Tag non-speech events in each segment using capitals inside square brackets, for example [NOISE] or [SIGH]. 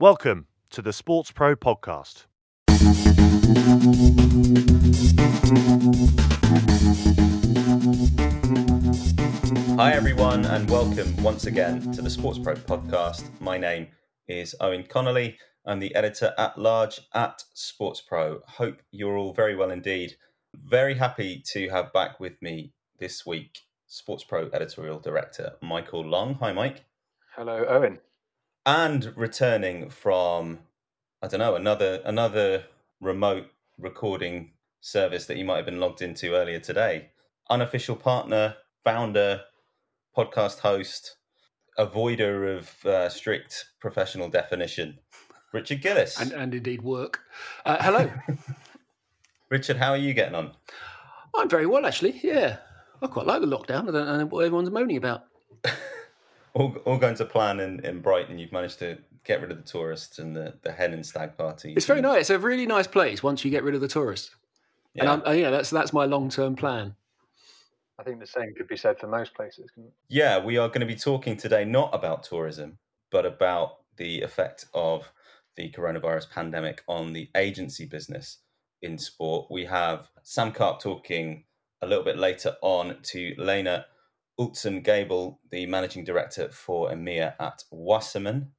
Welcome to the Sports Pro podcast. Hi, everyone, and welcome once again to the Sports Pro podcast. My name is Eoin Connolly. I'm the editor at large at Sports Pro. Hope you're all very well indeed. Very happy to have back with me this week Sports Pro editorial director Michael Long. Hi, Mike. Hello, Eoin. And returning from, I don't know, another another remote recording service that you might have been logged into earlier today. Unofficial partner, founder, podcast host, avoider of uh, strict professional definition, Richard Gillis. And, and indeed work. Uh, hello. [LAUGHS] Richard, how are you getting on? I'm very well, actually. Yeah. I quite like the lockdown. I don't know what everyone's moaning about. [LAUGHS] all, all going to plan in, in Brighton. You've managed to get rid of the tourists and the, the hen and stag parties. It's very nice. It's a really nice place once you get rid of the tourists. Yeah. And I'm, uh, yeah, that's that's my long term plan. I think the same could be said for most places. Yeah, we are going to be talking today not about tourism, but about the effect of the coronavirus pandemic on the agency business in sport. We have Sam Carp talking a little bit later on to Lenah Ueltzen-Gabell, the managing director for EMEA at Wasserman.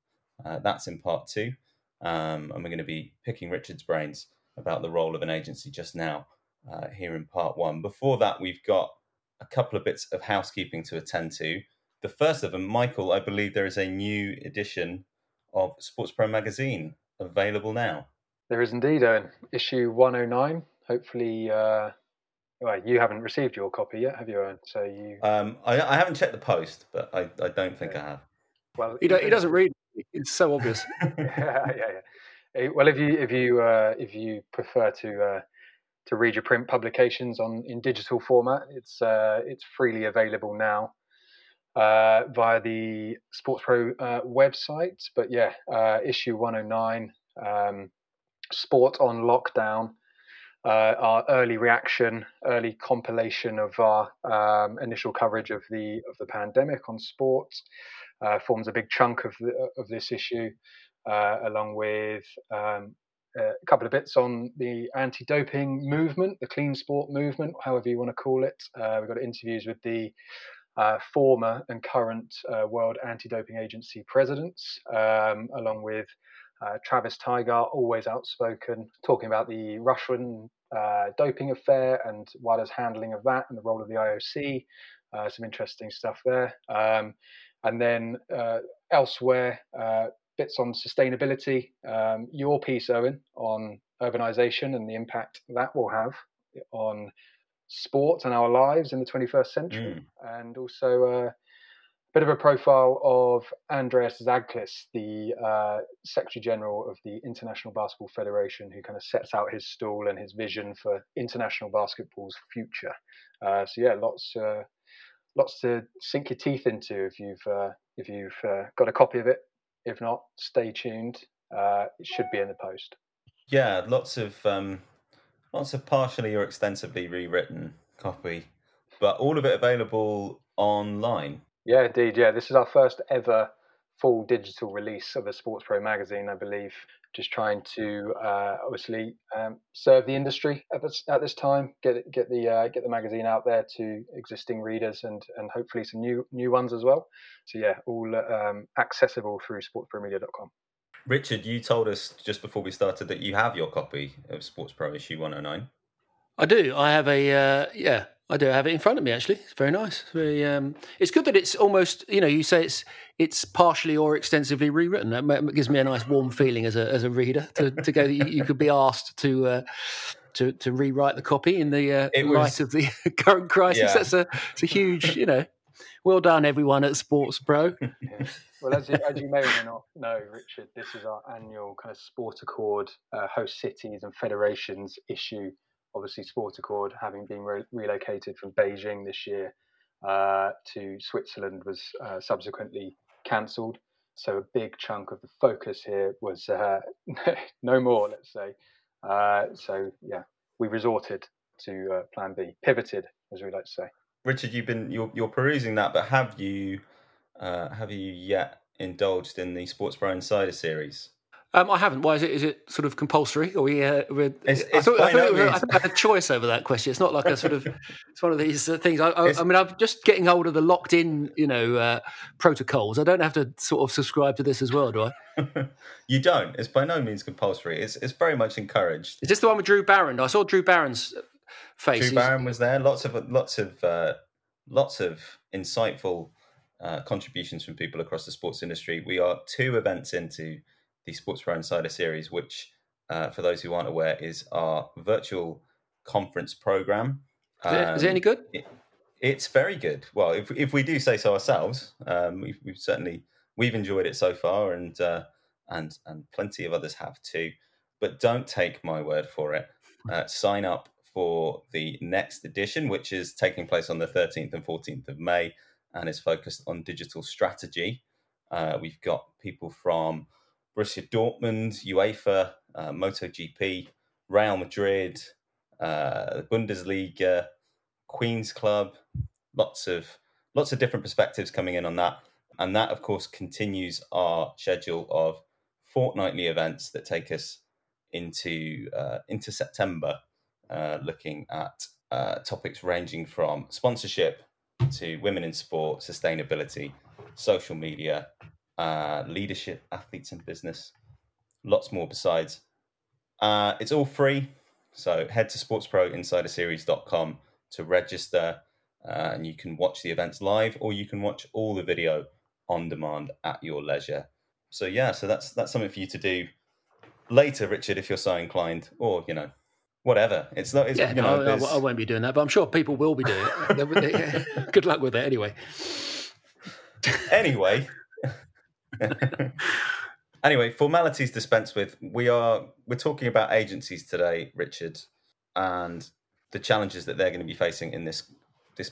Uh, that's in part two. Um, and we're going to be picking Richard's brains about the role of an agency just now uh, here in part one. Before that, we've got a couple of bits of housekeeping to attend to. The first of them, Michael, I believe there is a new edition of Sports Pro magazine available now. There is indeed, an Issue 109. Hopefully, uh, well, you haven't received your copy yet, have you, Eoin? So you. Um, I, I haven't checked the post, but I, I don't think yeah. I have. Well, he, he doesn't read. It's so obvious. [LAUGHS] [LAUGHS] yeah, yeah, yeah. Well, if you if you uh, if you prefer to uh, to read your print publications on in digital format. It's uh, it's freely available now uh, via the Sports Pro uh, website. But yeah, uh, issue 109, um, Sport on Lockdown, uh, our early reaction, early compilation of our um, initial coverage of the of the pandemic on sport, uh, forms a big chunk of the, of this issue. along with um, uh, a couple of bits on the anti-doping movement, the clean sport movement, however you want to call it. Uh, we've got interviews with the uh, former and current uh, World Anti-Doping Agency presidents, um, along with uh, Travis Tygart, always outspoken, talking about the Russian uh, doping affair and WADA's handling of that and the role of the IOC. some interesting stuff there. Um, and then elsewhere, bits on sustainability. Um, your piece, Eoin, on urbanization and the impact that will have on sport and our lives in the 21st century, mm. and also uh, bit of a profile of Andreas Zagklis, the uh, Secretary General of the International Basketball Federation, who kind of sets out his stall and his vision for international basketball's future. Uh, so yeah, lots uh, lots to sink your teeth into if you've uh, if you've uh, got a copy of it if not, stay tuned. Uh, it should be in the post. Yeah, lots of um, lots of partially or extensively rewritten copy, but all of it available online. Yeah, indeed. Yeah, this is our first ever full digital release of a Sports Pro magazine, I believe just trying to uh, obviously um, serve the industry at this, at this time, get get the uh, get the magazine out there to existing readers and and hopefully some new new ones as well. So yeah, all um, accessible through sportspromedia.com. Richard, you told us just before we started that you have your copy of Sports Pro issue 109. I do. I have a uh, yeah. I do have it in front of me. Actually, it's very nice. Very. Um, it's good that it's almost. You know, you say it's it's partially or extensively rewritten. That gives me a nice warm feeling as a as a reader to, to go. You, you could be asked to. Uh, to, to rewrite the copy in the uh, was, light of the [LAUGHS] current crisis. Yeah. That's a it's a huge, you know, well done everyone at Sports Pro. Yeah. [LAUGHS] Well, as you, as you, may or may not know, Richard, this is our annual kind of Sport Accord uh, host cities and federations issue obviously Sport Accord having been re- relocated from Beijing this year uh, to Switzerland was uh, subsequently cancelled. So a big chunk of the focus here was uh, [LAUGHS] no more, let's say. Uh, so yeah, we resorted to uh, Plan B, pivoted, as we like to say. Richard, you've been you're, you're perusing that, but have you uh, have you yet indulged in the Sports Pro Insider series? Um, I haven't. Why is it? Is it sort of compulsory? Or we? Uh, It's- I thought, I, thought it was, I thought I had a choice over that question. It's not like a sort of. [LAUGHS] It's one of these uh, things. I, I, I mean, I'm just getting hold of the locked-in, you know, uh, protocols. I don't have to sort of subscribe to this as well, do I? [LAUGHS] you don't. It's by no means compulsory. It's it's very much encouraged. Is this the one with Drew Barron? I saw Drew Barron's face. Drew He's- Barron was there. Lots of lots of uh, lots of insightful uh, contributions from people across the sports industry. We are two events into the Sports Pro Insider Series, which, uh, for those who aren't aware, is our virtual conference program. Is it, is it any Um, good? It's very good. Well, if if we do say so ourselves, um, we've, we've certainly we've enjoyed it so far, and uh, and and plenty of others have too. But don't take my word for it. Uh, sign up for the next edition, which is taking place on the 13th and 14th of May, and is focused on digital strategy. Uh, we've got people from Borussia Dortmund, UEFA, uh, MotoGP, Real Madrid, uh, Bundesliga, Queens Club, lots of lots of different perspectives coming in on that, and that of course continues our schedule of fortnightly events that take us into uh, into September, uh, looking at uh, topics ranging from sponsorship to women in sport, sustainability, social media, uh, leadership, athletes, and business. Lots more besides. Uh, it's all free, so head to sportsproinsiderseries.com to register, uh, and you can watch the events live, or you can watch all the video on demand at your leisure. So yeah, so that's that's something for you to do later, Richard, if you're so inclined, or you know, whatever. It's not. It's, Yeah, you no, know, I- I, I won't be doing that, but I'm sure people will be doing it. [LAUGHS] [LAUGHS] Good luck with it, anyway. anyway. [LAUGHS] anyway, formalities dispensed with. We are we're talking about agencies today, Richard, and the challenges that they're going to be facing in this this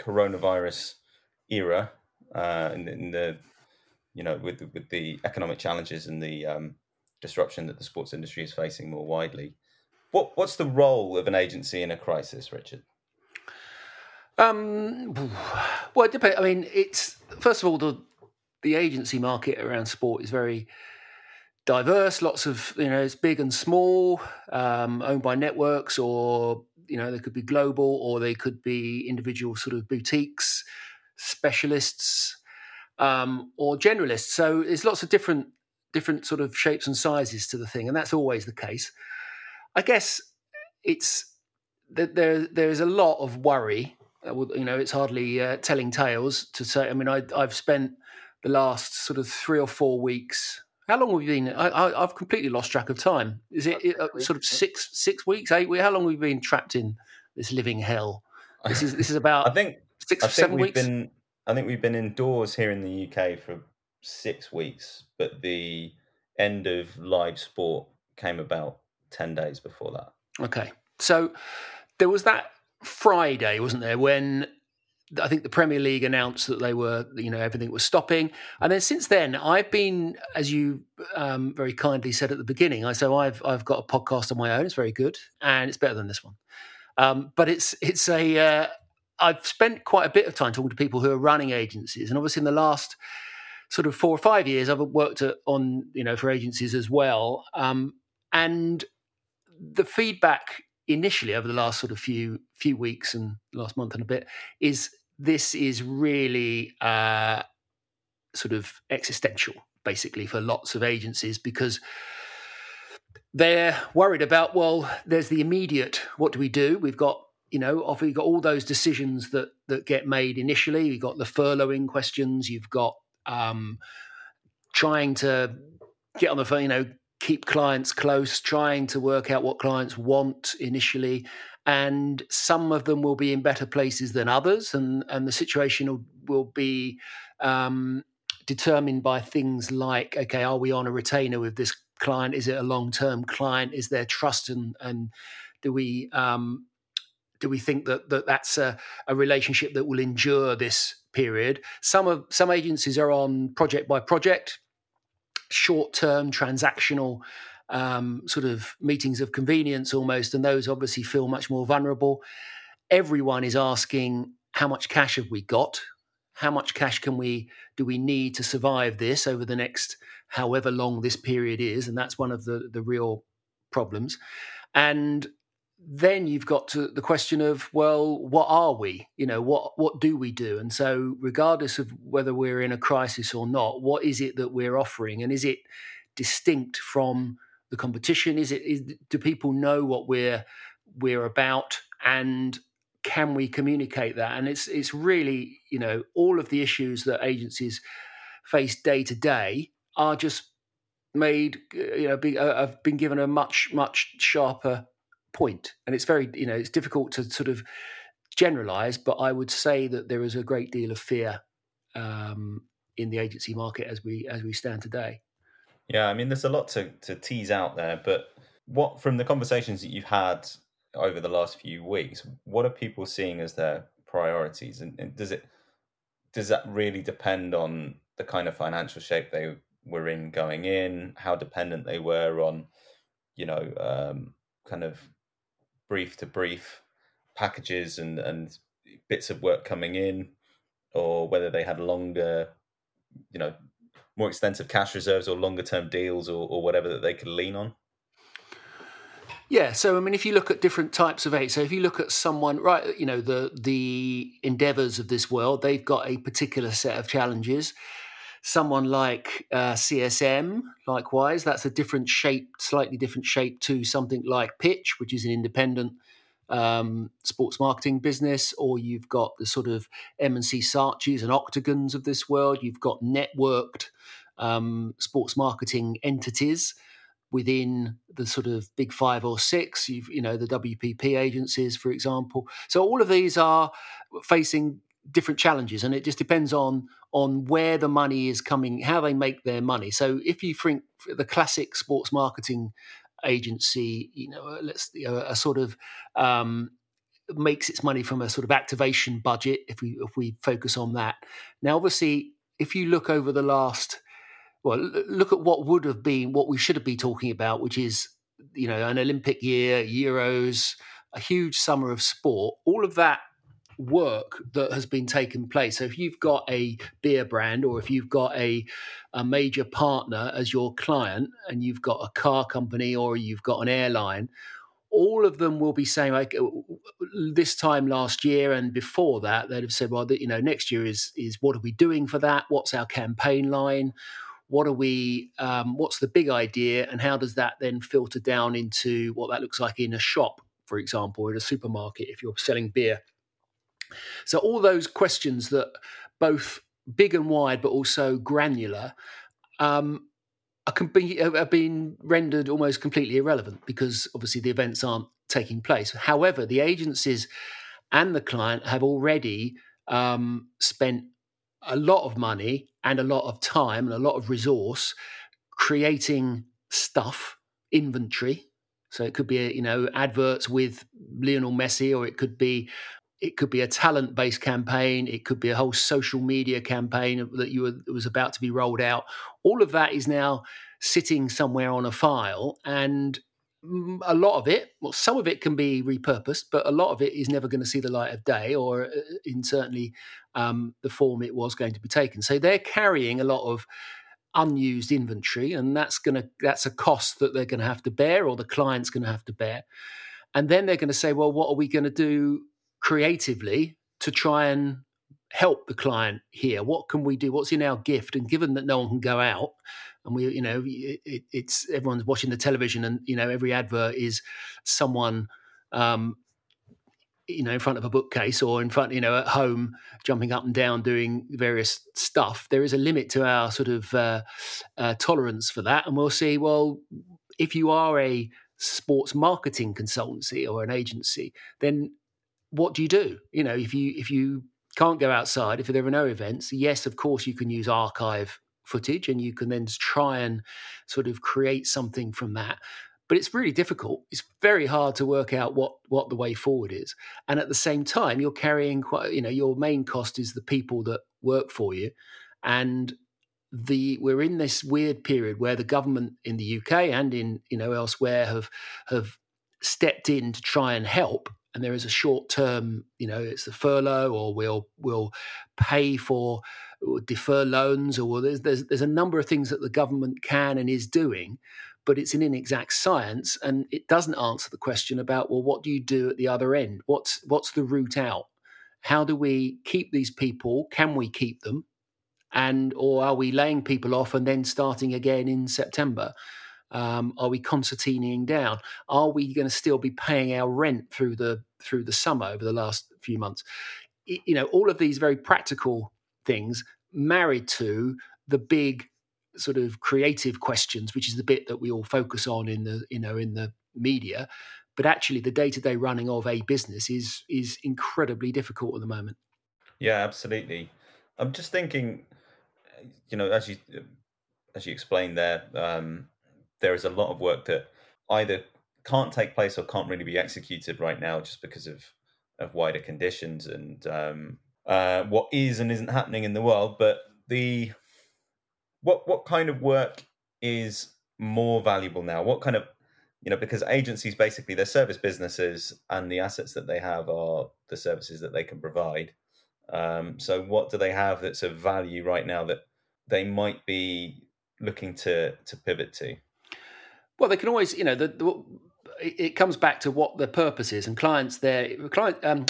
coronavirus era, uh, in, in the you know with with the economic challenges and the um, disruption that the sports industry is facing more widely. What what's the role of an agency in a crisis, Richard? Um, well, it depends. I mean, it's first of all the the agency market around sport is very diverse. Lots of you know, it's big and small, um, owned by networks, or you know, they could be global, or they could be individual sort of boutiques, specialists, um, or generalists. So there's lots of different different sort of shapes and sizes to the thing, and that's always the case. I guess it's that there there is a lot of worry uh, you know, it's hardly uh, telling tales to say. I mean, I, I've spent the last sort of three or four weeks. How long have we been? I, I, I've completely lost track of time. Is it, it uh, sort of six six weeks, eight weeks? How long have we been trapped in this living hell? This is this is about. [LAUGHS] I think six I or think seven we've weeks. been I think we've been indoors here in the UK for six weeks, but the end of live sport came about ten days before that. Okay, so there was that Friday, wasn't there, when I think the Premier League announced that they were, you know, everything was stopping, and then since then, I've been, as you um, very kindly said at the beginning, I so I've I've got a podcast on my own. It's very good, and it's better than this one, um, but it's it's a uh, I've spent quite a bit of time talking to people who are running agencies, and obviously in the last sort of four or five years, I've worked on you know for agencies as well, um, and the feedback initially over the last sort of few few weeks and last month and a bit is this is really uh, sort of existential basically for lots of agencies because they're worried about well there's the immediate what do we do? We've got you know often you've got all those decisions that that get made initially. You've got the furloughing questions. You've got um, trying to get on the phone you know keep clients close, trying to work out what clients want initially. And some of them will be in better places than others, and, and the situation will, will be um, determined by things like okay, are we on a retainer with this client? Is it a long term client? Is there trust and, and do we um, do we think that, that that's a, a relationship that will endure this period? Some of some agencies are on project by project short term transactional um, sort of meetings of convenience almost, and those obviously feel much more vulnerable. Everyone is asking, how much cash have we got? how much cash can we do we need to survive this over the next however long this period is, and that's one of the the real problems. And then you've got to the question of well what are we? You know what what do we do? And so regardless of whether we're in a crisis or not what is it that we're offering? And is it distinct from the competition? Is it is, do people know what we're we're about? And can we communicate that? And it's it's really you know all of the issues that agencies face day to day are just made you know be, uh, have been given a much much sharper point. And it's very, you know, it's difficult to sort of generalize, but I would say that there is a great deal of fear um, in the agency market as we as we stand today. Yeah, I mean, there's a lot to to tease out there, but what from the conversations that you've had over the last few weeks, what are people seeing as their priorities, and, and does it does that really depend on the kind of financial shape they were in going in, how dependent they were on, you know, um, kind of brief to brief packages and and bits of work coming in, or whether they had longer, you know, more extensive cash reserves or longer term deals or, or whatever that they could lean on? Yeah, so I mean, if you look at different types of aid, so if you look at someone, right, you know, the the endeavors of this world, they've got a particular set of challenges. Someone like uh, CSM, likewise, that's a different shape, slightly different shape to something like Pitch, which is an independent um, sports marketing business, or you've got the sort of M&C Saatchis and Octagons of this world. You've got networked um, sports marketing entities within the sort of big five or six. You've, you know, the WPP agencies, for example. So all of these are facing different challenges, and it just depends on on where the money is coming, how they make their money. So if you think the classic sports marketing agency, you know, uh, let's you know, a sort of um, makes its money from a sort of activation budget. If we if we focus on that, now obviously, if you look over the last, well, look at what would have been what we should have been talking about, which is you know an Olympic year, Euros, a huge summer of sport. All of that work that has been taking place. So if you've got a beer brand or if you've got a, a major partner as your client and you've got a car company or you've got an airline, all of them will be saying like this time last year and before that they'd have said well you know next year is is what are we doing for that? What's our campaign line? What are we um, what's the big idea? And how does that then filter down into what that looks like in a shop for example in a supermarket if you're selling beer so all those questions that both big and wide, but also granular, um, are, be, are being rendered almost completely irrelevant because obviously the events aren't taking place. However, the agencies and the client have already um, spent a lot of money and a lot of time and a lot of resource creating stuff, inventory. So it could be, you know, adverts with Lionel Messi, or it could be it could be a talent based campaign. It could be a whole social media campaign that you were, was about to be rolled out. All of that is now sitting somewhere on a file and a lot of it well some of it can be repurposed but a lot of it is never going to see the light of day or uh, in certainly um, the form it was going to be taken. So they're carrying a lot of unused inventory and that's going to that's a cost that they're going to have to bear or the client's going to have to bear. And then they're going to say well what are we going to do creatively to try and help the client here. What can we do? What's in our gift? And given that no one can go out and we you know it, it's everyone's watching the television and you know every advert is someone um you know in front of a bookcase or in front you know at home jumping up and down doing various stuff. There is a limit to our sort of uh, uh, tolerance for that. And we'll see well if you are a sports marketing consultancy or an agency then what do you do? You know, if you if you can't go outside, if there are no events, yes, of course you can use archive footage and you can then try and sort of create something from that. But it's really difficult. It's very hard to work out what what the way forward is. And at the same time, you're carrying quite, you know, your main cost is the people that work for you. And the we're in this weird period where the government in the UK and in you know elsewhere have have stepped in to try and help and there is a short term, you know, it's the furlough, or we'll we'll pay for or defer loans, or there's, there's there's a number of things that the government can and is doing, but it's an inexact science, and it doesn't answer the question about well, what do you do at the other end? What's what's the route out? How do we keep these people? Can we keep them? And or are we laying people off and then starting again in September? Um, are we concertining down? Are we going to still be paying our rent through the through the summer over the last few months? You know, all of these very practical things married to the big sort of creative questions, which is the bit that we all focus on in the you know in the media. But actually, the day to day running of a business is is incredibly difficult at the moment. Yeah, absolutely. I'm just thinking, you know, as you as you explained there, um, there is a lot of work that either can't take place or can't really be executed right now just because of of wider conditions and um, uh, what is and isn't happening in the world. But the what what kind of work is more valuable now? What kind of you know because agencies basically they're service businesses and the assets that they have are the services that they can provide. Um, so what do they have that's of value right now that they might be looking to to pivot to? Well, they can always, you know, the, the it comes back to what the purpose is, and clients there, client um,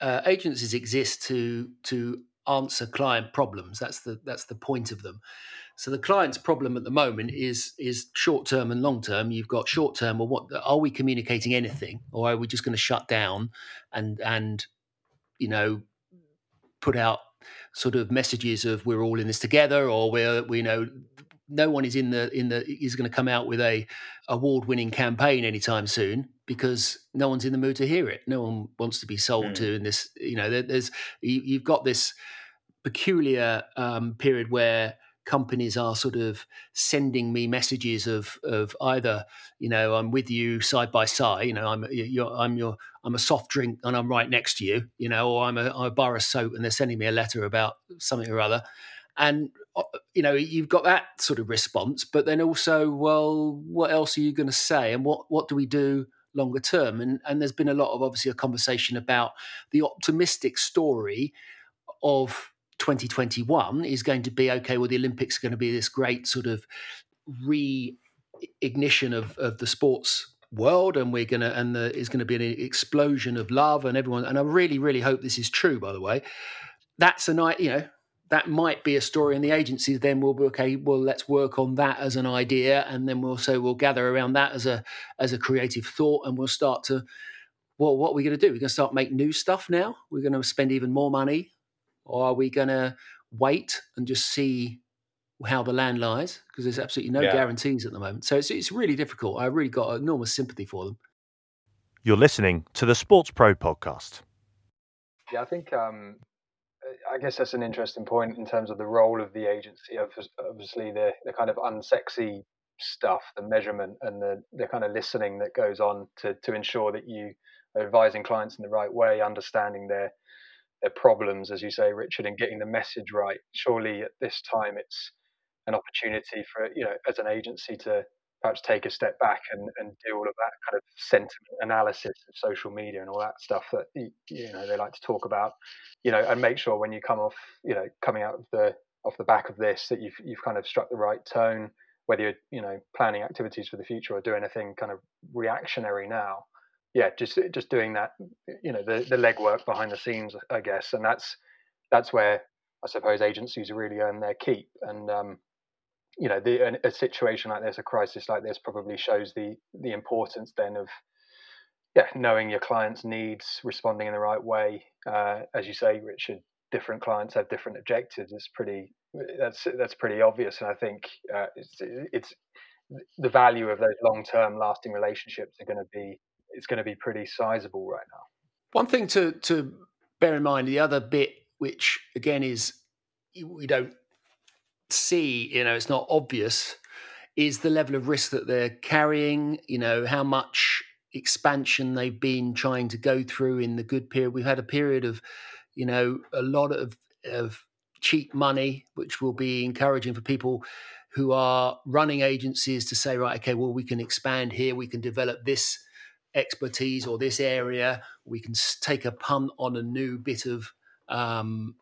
uh, agencies exist to to answer client problems. That's the that's the point of them. So the client's problem at the moment is is short term and long term. You've got short term. Well, what are we communicating anything, or are we just going to shut down and and you know put out sort of messages of we're all in this together, or we're we know no one is in the in the is going to come out with a award winning campaign anytime soon because no one's in the mood to hear it. No one wants to be sold mm. to in this. You know, there, there's you, have got this peculiar um, period where companies are sort of sending me messages of of either you know I'm with you side by side you know I'm you're, I'm your I'm a soft drink and I'm right next to you you know or I'm a, I'm a bar of soap and they're sending me a letter about something or other and you know you've got that sort of response but then also well what else are you going to say and what what do we do longer term? And and there's been a lot of obviously a conversation about the optimistic story of 2021 is going to be okay well the olympics are going to be this great sort of re-ignition of, of the sports world and we're to and there's going to be an explosion of love and everyone and i really really hope this is true by the way. That's a night you know that might be a story and the agencies then will be okay well let's work on that as an idea and then we'll so we'll gather around that as a as a creative thought and we'll start to well what are we going to do? We're going to start make new stuff now? We're going to spend even more money? Or are we going to wait and just see how the land lies? Because there's absolutely no yeah. guarantees at the moment. So it's, it's really difficult. I really got enormous sympathy for them. You're listening to the sports pro podcast. Yeah i think um I guess that's an interesting point in terms of the role of the agency. Obviously, the the kind of unsexy stuff, the measurement and the the kind of listening that goes on to to ensure that you are advising clients in the right way, understanding their their problems, as you say, Richard, and getting the message right. Surely, at this time, it's an opportunity for you know as an agency to perhaps take a step back and, and do all of that kind of sentiment analysis of social media and all that stuff that you know they like to talk about you know and make sure when you come off you know coming out of the off the back of this that you've you've kind of struck the right tone whether you're you know planning activities for the future or do anything kind of reactionary now. Yeah just just doing that you know the the legwork behind the scenes i guess. And that's that's where i suppose agencies really earn their keep. And um, you know, the, a, situation like this, a crisis like this, probably shows the the importance then of yeah, knowing your clients' needs, responding in the right way. Uh, as you say, Richard, different clients have different objectives. It's pretty that's that's pretty obvious, and I think uh, it's it's the value of those long term, lasting relationships are going to be it's going to be pretty sizable right now. One thing to to bear in mind, the other bit, which again is we don't see, you know, it's not obvious, is the level of risk that they're carrying, you know, how much expansion they've been trying to go through in the good period. We've had a period of, you know, a lot of, of cheap money, which will be encouraging for people who are running agencies to say, right, okay, well, we can expand here, we can develop this expertise or this area. We can take a punt on a new bit of um,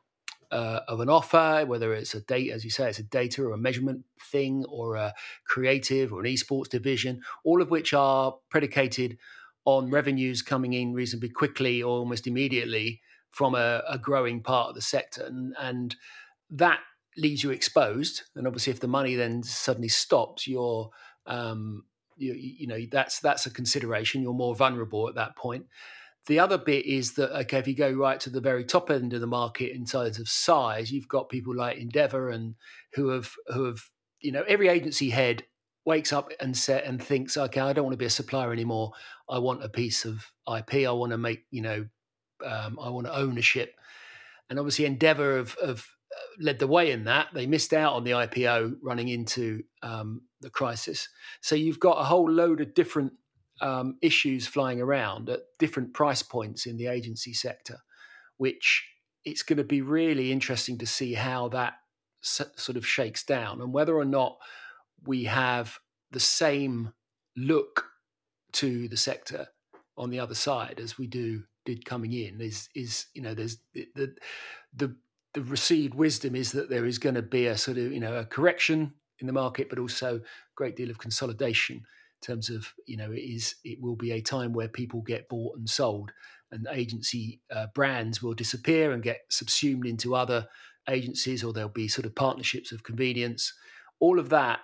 uh, of an offer, whether it's a data, as you say, it's a data or a measurement thing, or a creative or an esports division, all of which are predicated on revenues coming in reasonably quickly or almost immediately from a, a growing part of the sector, and, and that leaves you exposed. And obviously, if the money then suddenly stops, you're um, you, you know that's that's a consideration. You're more vulnerable at that point. The other bit is that okay, if you go right to the very top end of the market in terms of size, you've got people like Endeavour and who have who have you know every agency head wakes up and set and thinks, okay, I don't want to be a supplier anymore. I want a piece of IP. I want to make you know, um, I want ownership. And obviously, Endeavour have, have led the way in that. They missed out on the IPO running into um, the crisis. So you've got a whole load of different um, issues flying around at different price points in the agency sector, which it's going to be really interesting to see how that sort of shakes down and whether or not we have the same look to the sector on the other side as we do did coming in is is you know there's the the the received wisdom is that there is going to be a sort of you know a correction in the market but also a great deal of consolidation terms of you know it is it will be a time where people get bought and sold and agency uh, brands will disappear and get subsumed into other agencies or there'll be sort of partnerships of convenience. All of that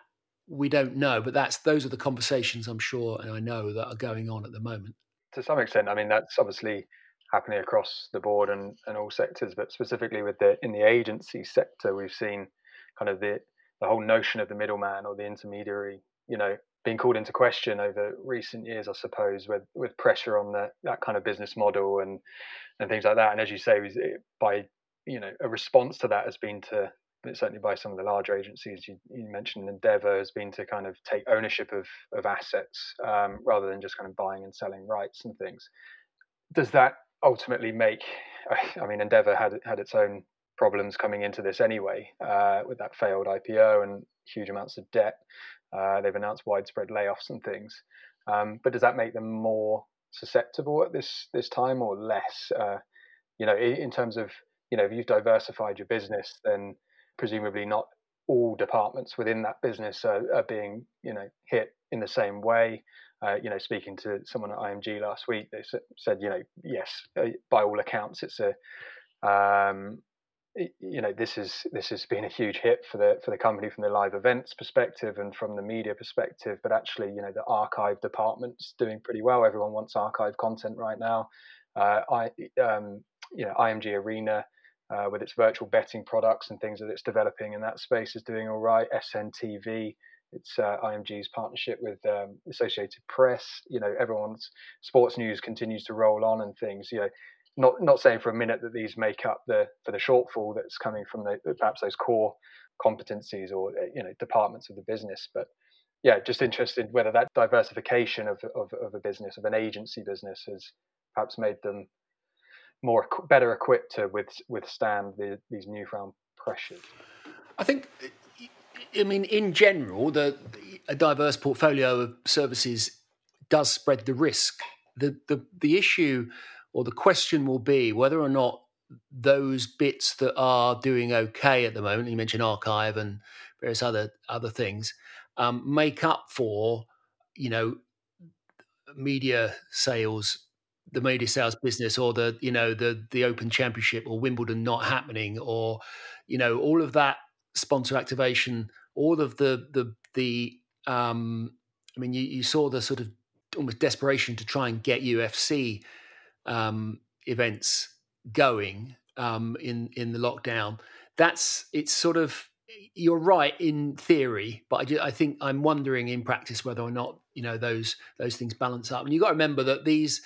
we don't know but that's those are the conversations i'm sure and i know that are going on at the moment. To some extent i mean that's obviously happening across the board and, and all sectors but specifically with the in the agency sector we've seen kind of the the whole notion of the middleman or the intermediary you know been called into question over recent years, I suppose, with with pressure on the, that kind of business model and and things like that. And as you say, by you know a response to that has been to certainly by some of the larger agencies you, you mentioned Endeavour has been to kind of take ownership of of assets um, rather than just kind of buying and selling rights and things. Does that ultimately make? [LAUGHS] I mean, Endeavour had had its own problems coming into this anyway uh, with that failed IPO and huge amounts of debt. Uh, they've announced widespread layoffs and things. Um, but does that make them more susceptible at this this time or less? Uh, you know, in, terms of you know, if you've diversified your business, then presumably not all departments within that business are, are being you know hit in the same way. Uh, you know, speaking to someone at IMG last week, they said, you know, yes, uh, by all accounts, it's a um, you know this is this has been a huge hit for the for the company from the live events perspective and from the media perspective but actually you know the archive department's doing pretty well. Everyone wants archive content right now. Uh, i um, you know img arena uh, with its virtual betting products and things that it's developing in that space is doing all right. Sntv it's uh, img's partnership with um, associated press. You know everyone's sports news continues to roll on and things. You know not not saying for a minute that these make up the for the shortfall that's coming from the perhaps those core competencies or eh, you know departments of the business but yeah just interested whether that diversification of, of, of a business of an agency business has perhaps made them more better equipped to with, withstand the, these newfound pressures. I think i mean in general the a diverse portfolio of services does spread the risk. The the, the issue or the question will be whether or not those bits that are doing okay at the moment, you mentioned archive and various other other things, um, make up for, you know, media sales, the media sales business, or the you know the the Open Championship or Wimbledon not happening, or you know all of that sponsor activation, all of the the the um, I mean, you, you saw the sort of almost desperation to try and get UFC um, events going um, in in the lockdown. That's it's sort of you're right in theory, but I, do, I, think I'm wondering in practice whether or not you know those those things balance up. And you've got to remember that these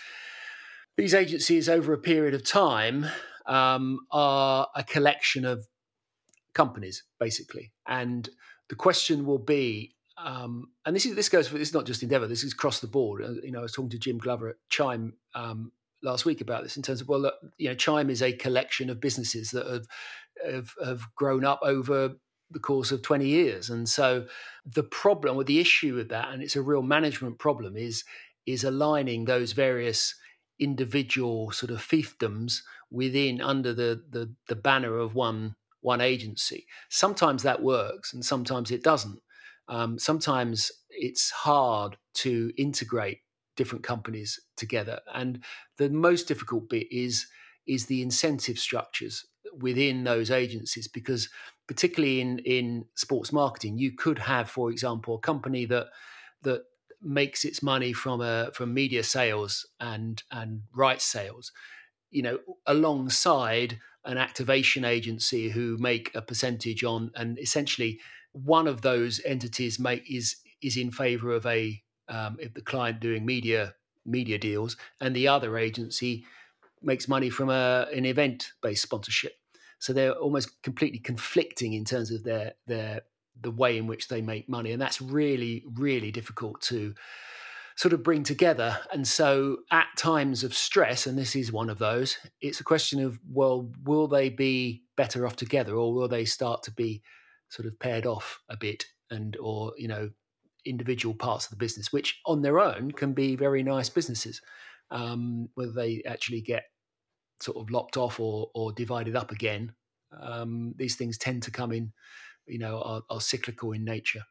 these agencies over a period of time um, are a collection of companies basically, and the question will be. Um, and this is this goes for this is not just Endeavour. This is across the board. Uh, you know, I was talking to Jim Glover at Chime um, last week about this in terms of well, look, you know, Chime is a collection of businesses that have have, have grown up over the course of 20 years. And so the problem or the issue with that, and it's a real management problem, is is aligning those various individual sort of fiefdoms within under the, the the banner of one one agency. Sometimes that works, and sometimes it doesn't. Um, sometimes it's hard to integrate different companies together, and the most difficult bit is is the incentive structures within those agencies because particularly in in sports marketing you could have for example a company that that makes its money from a from media sales and and rights sales you know alongside an activation agency who make a percentage on and essentially one of those entities make is is in favor of a um, if the client doing media media deals and the other agency makes money from a, an event based sponsorship so they're almost completely conflicting in terms of their their the way in which they make money, and that's really really difficult to sort of bring together. And so at times of stress, and this is one of those, it's a question of well, will they be better off together, or will they start to be sort of paired off a bit, and or you know individual parts of the business, which on their own can be very nice businesses. Um, whether they actually get sort of lopped off or, or divided up again, um, these things tend to come in, you know, are, are, cyclical in nature.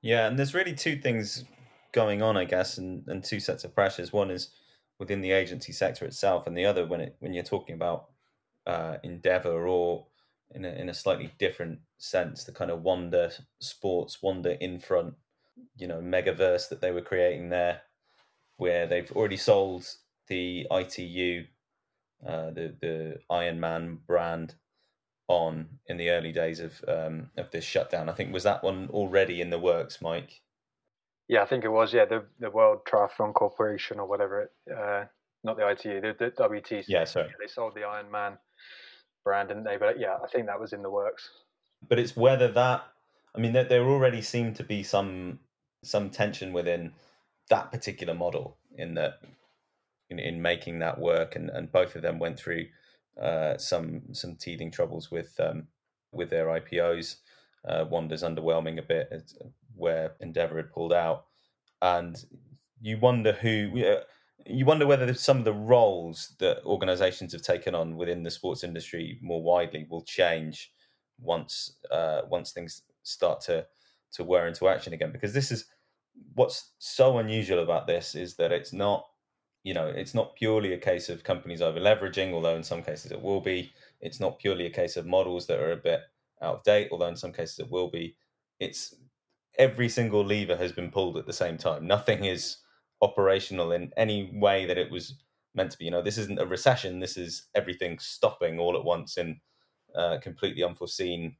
Yeah, and there's really two things going on, I guess, and, and two sets of pressures. One is within the agency sector itself, and the other when it when you're talking about uh, Endeavour or in a, in a slightly different sense, the kind of Wanda Sports, Wanda Infront, you know, megaverse that they were creating there, where they've already sold the ITU uh, the the Ironman brand on in the early days of um, of this shutdown. I think was that one already in the works, Mike. Yeah, I think it was. Yeah, the the World Triathlon Corporation or whatever it, uh, not the ITU, the, the WTC. Yeah, sorry. They sold the Ironman brand, didn't they? But yeah, I think that was in the works. But it's whether that. I mean, there, there already seemed to be some some tension within that particular model in that in, in making that work, and, and both of them went through uh, some some teething troubles with um, with their IPOs. Uh, Wanda's underwhelming a bit, where Endeavour had pulled out, and you wonder who you wonder whether some of the roles that organisations have taken on within the sports industry more widely will change once uh, once things start to to wear into action again. Because this is what's so unusual about this is that it's not you know, it's not purely a case of companies over leveraging, although in some cases it will be. It's not purely a case of models that are a bit out of date, although in some cases it will be. It's every single lever has been pulled at the same time. Nothing is operational in any way that it was meant to be. You know, this isn't a recession. This is everything stopping all at once in uh, completely unforeseen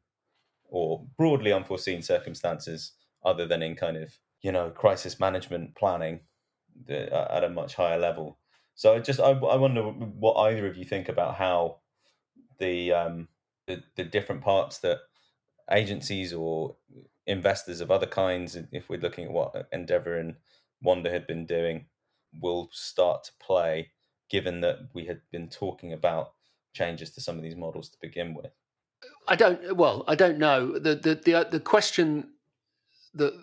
or broadly unforeseen circumstances, other than in kind of you know crisis management planning uh, at a much higher level. So I just I, I wonder what either of you think about how the um the, the different parts that agencies or investors of other kinds, if we're looking at what Endeavour and Wanda had been doing, will start to play, given that we had been talking about changes to some of these models to begin with. I don't. Well, I don't know. the the The, uh, the question that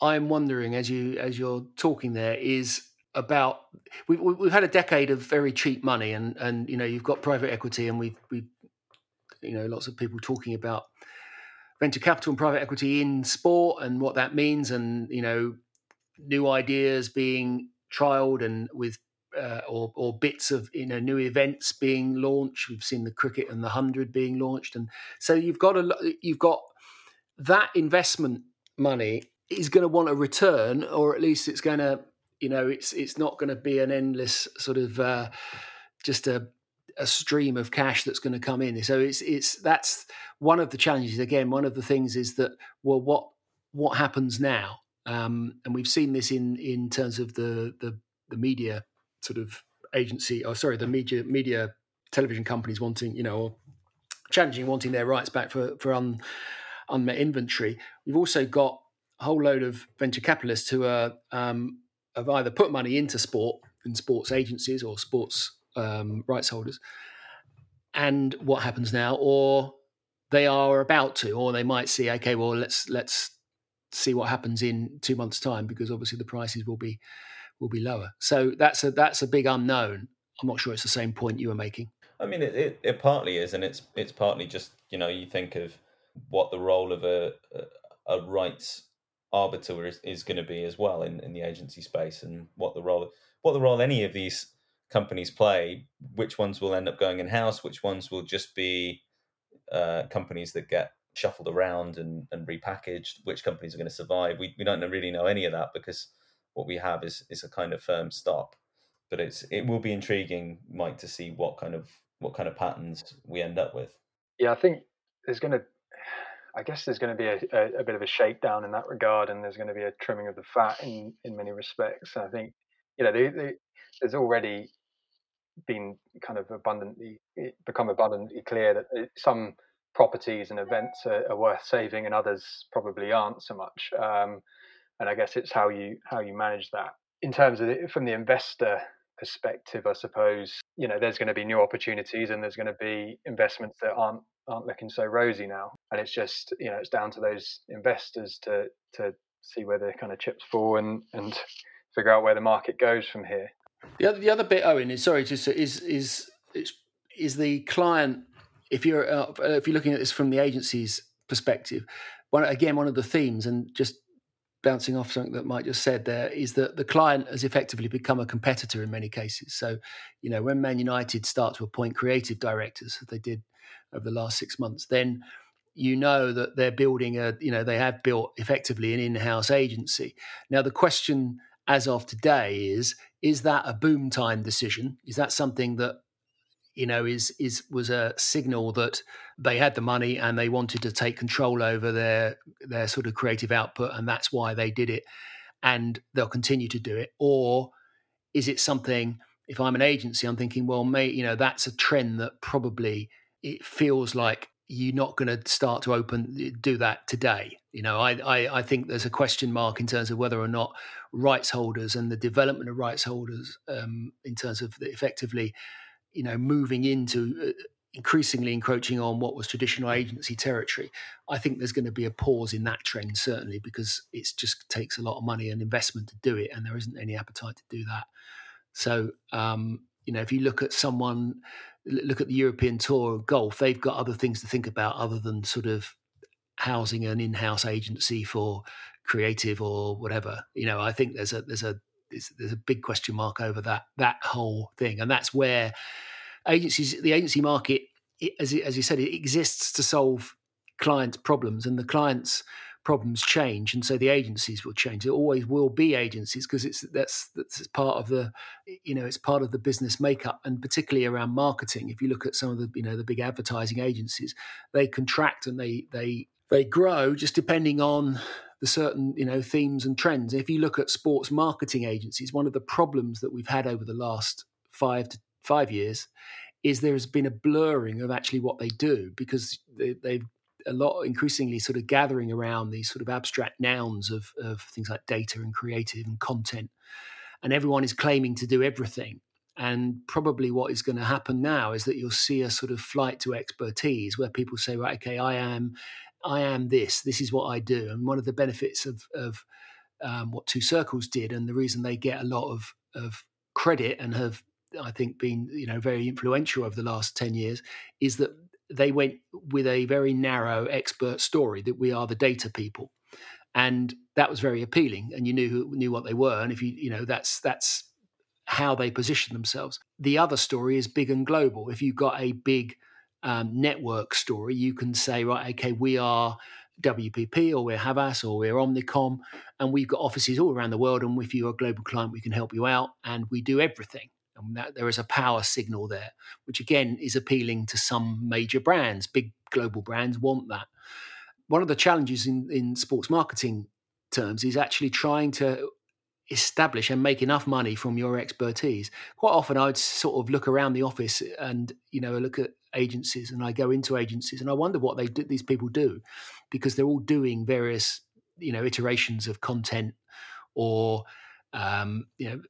I'm wondering as you as you're talking there is about we've we've had a decade of very cheap money and and you know you've got private equity and we've we you know lots of people talking about venture capital and private equity in sport and what that means and you know new ideas being trialed and with uh, or or bits of you know new events being launched we've seen the cricket and the 100 being launched and so you've got a you've got that investment money is going to want a return, or at least it's going to, you know, it's it's not going to be an endless sort of uh, just a a stream of cash that's going to come in. So it's it's that's one of the challenges. Again, one of the things is that well, what what happens now? Um, and we've seen this in in terms of the the the media sort of agency, or sorry, the media media television companies wanting, you know, or challenging wanting their rights back for for un, unmet inventory. We've also got a whole load of venture capitalists who are um, have either put money into sport in sports agencies or sports um, rights holders, and what happens now, or they are about to, or they might see, okay, well, let's let's see what happens in two months' time because obviously the prices will be will be lower. So that's a that's a big unknown. I'm not sure it's the same point you were making. I mean, it, it, it partly is, and it's it's partly just you know you think of what the role of a a, rights arbiter is, is going to be as well in, in the agency space, and what the role what the role any of these companies play. Which ones will end up going in house? Which ones will just be uh, companies that get shuffled around and, and repackaged? Which companies are going to survive? We we don't really know any of that because what we have is is a kind of firm stop. But it's it will be intriguing, Mike, to see what kind of what kind of patterns we end up with. Yeah, I think there's going to, I guess there's going to be a, a, a, bit of a shakedown in that regard, and there's going to be a trimming of the fat in in many respects. I think, you know, they, they, there's already been kind of abundantly become abundantly clear that uh, some properties and events are, are worth saving, and others probably aren't so much. Um, and I guess it's how you how you manage that in terms of the, from the investor perspective, I suppose you know there's going to be new opportunities and there's going to be investments that aren't aren't looking so rosy now, and it's just you know it's down to those investors to to see where the kind of chips fall and and [LAUGHS] figure out where the market goes from here. The other the other bit, Eoin, is sorry, just is is is, is the client if you're uh, if you're looking at this from the agency's perspective, one again one of the themes and just bouncing off something that Mike just said there is that the client has effectively become a competitor in many cases. So, you know, when Man United start to appoint creative directors, as they did over the last six months, then you know that they're building a, you know, they have built effectively an in-house agency. Now, the question as of today is, is that a boom time decision? Is that something that you know, is is was a signal that they had the money and they wanted to take control over their their sort of creative output, and that's why they did it, and they'll continue to do it. Or is it something? If I'm an agency, I'm thinking, well, may you know, that's a trend that probably it feels like you're not going to start to open do that today. You know, I, I, I think there's a question mark in terms of whether or not rights holders and the development of rights holders, um, in terms of effectively you know, moving into uh, increasingly encroaching on what was traditional agency territory, I think there's going to be a pause in that trend certainly because it just takes a lot of money and investment to do it, and there isn't any appetite to do that. So, um, you know, if you look at someone, look at the European Tour of golf, they've got other things to think about other than sort of housing an in-house agency for creative or whatever. You know, I think there's a there's a there's, a big question mark over that that whole thing, and that's where agencies, the agency market, it, as as you said, it exists to solve clients' problems, and the clients' problems change, and so the agencies will change. There always will be agencies because it's that's that's part of the you know it's part of the business makeup, and particularly around marketing. If you look at some of the you know the big advertising agencies, they contract and they they they grow just depending on the certain you know themes and trends. If you look at sports marketing agencies, one of the problems that we've had over the last five to five years is there has been a blurring of actually what they do because they, they've a lot increasingly sort of gathering around these sort of abstract nouns of, of things like data and creative and content and everyone is claiming to do everything and probably what is going to happen now is that you'll see a sort of flight to expertise where people say right okay i am I am this. This is what I do. And one of the benefits of of um, what Two Circles did, and the reason they get a lot of of credit and have, I think, been you know very influential over the last ten years, is that they went with a very narrow expert story that we are the data people, and that was very appealing. And you knew who, knew what they were, and if you you know that's that's how they position themselves. The other story is big and global. If you've got a big um, network story, you can say, right, okay, we are WPP or we're Havas or we're Omnicom, and we've got offices all around the world. And if you're a global client, we can help you out, and we do everything. And that, there is a power signal there, which again is appealing to some major brands. Big global brands want that. One of the challenges in, in sports marketing terms is actually trying to establish and make enough money from your expertise. Quite often, I'd sort of look around the office and you know look at agencies, and I go into agencies, and I wonder what they do, these people do, because they're all doing various you know iterations of content, or um, you know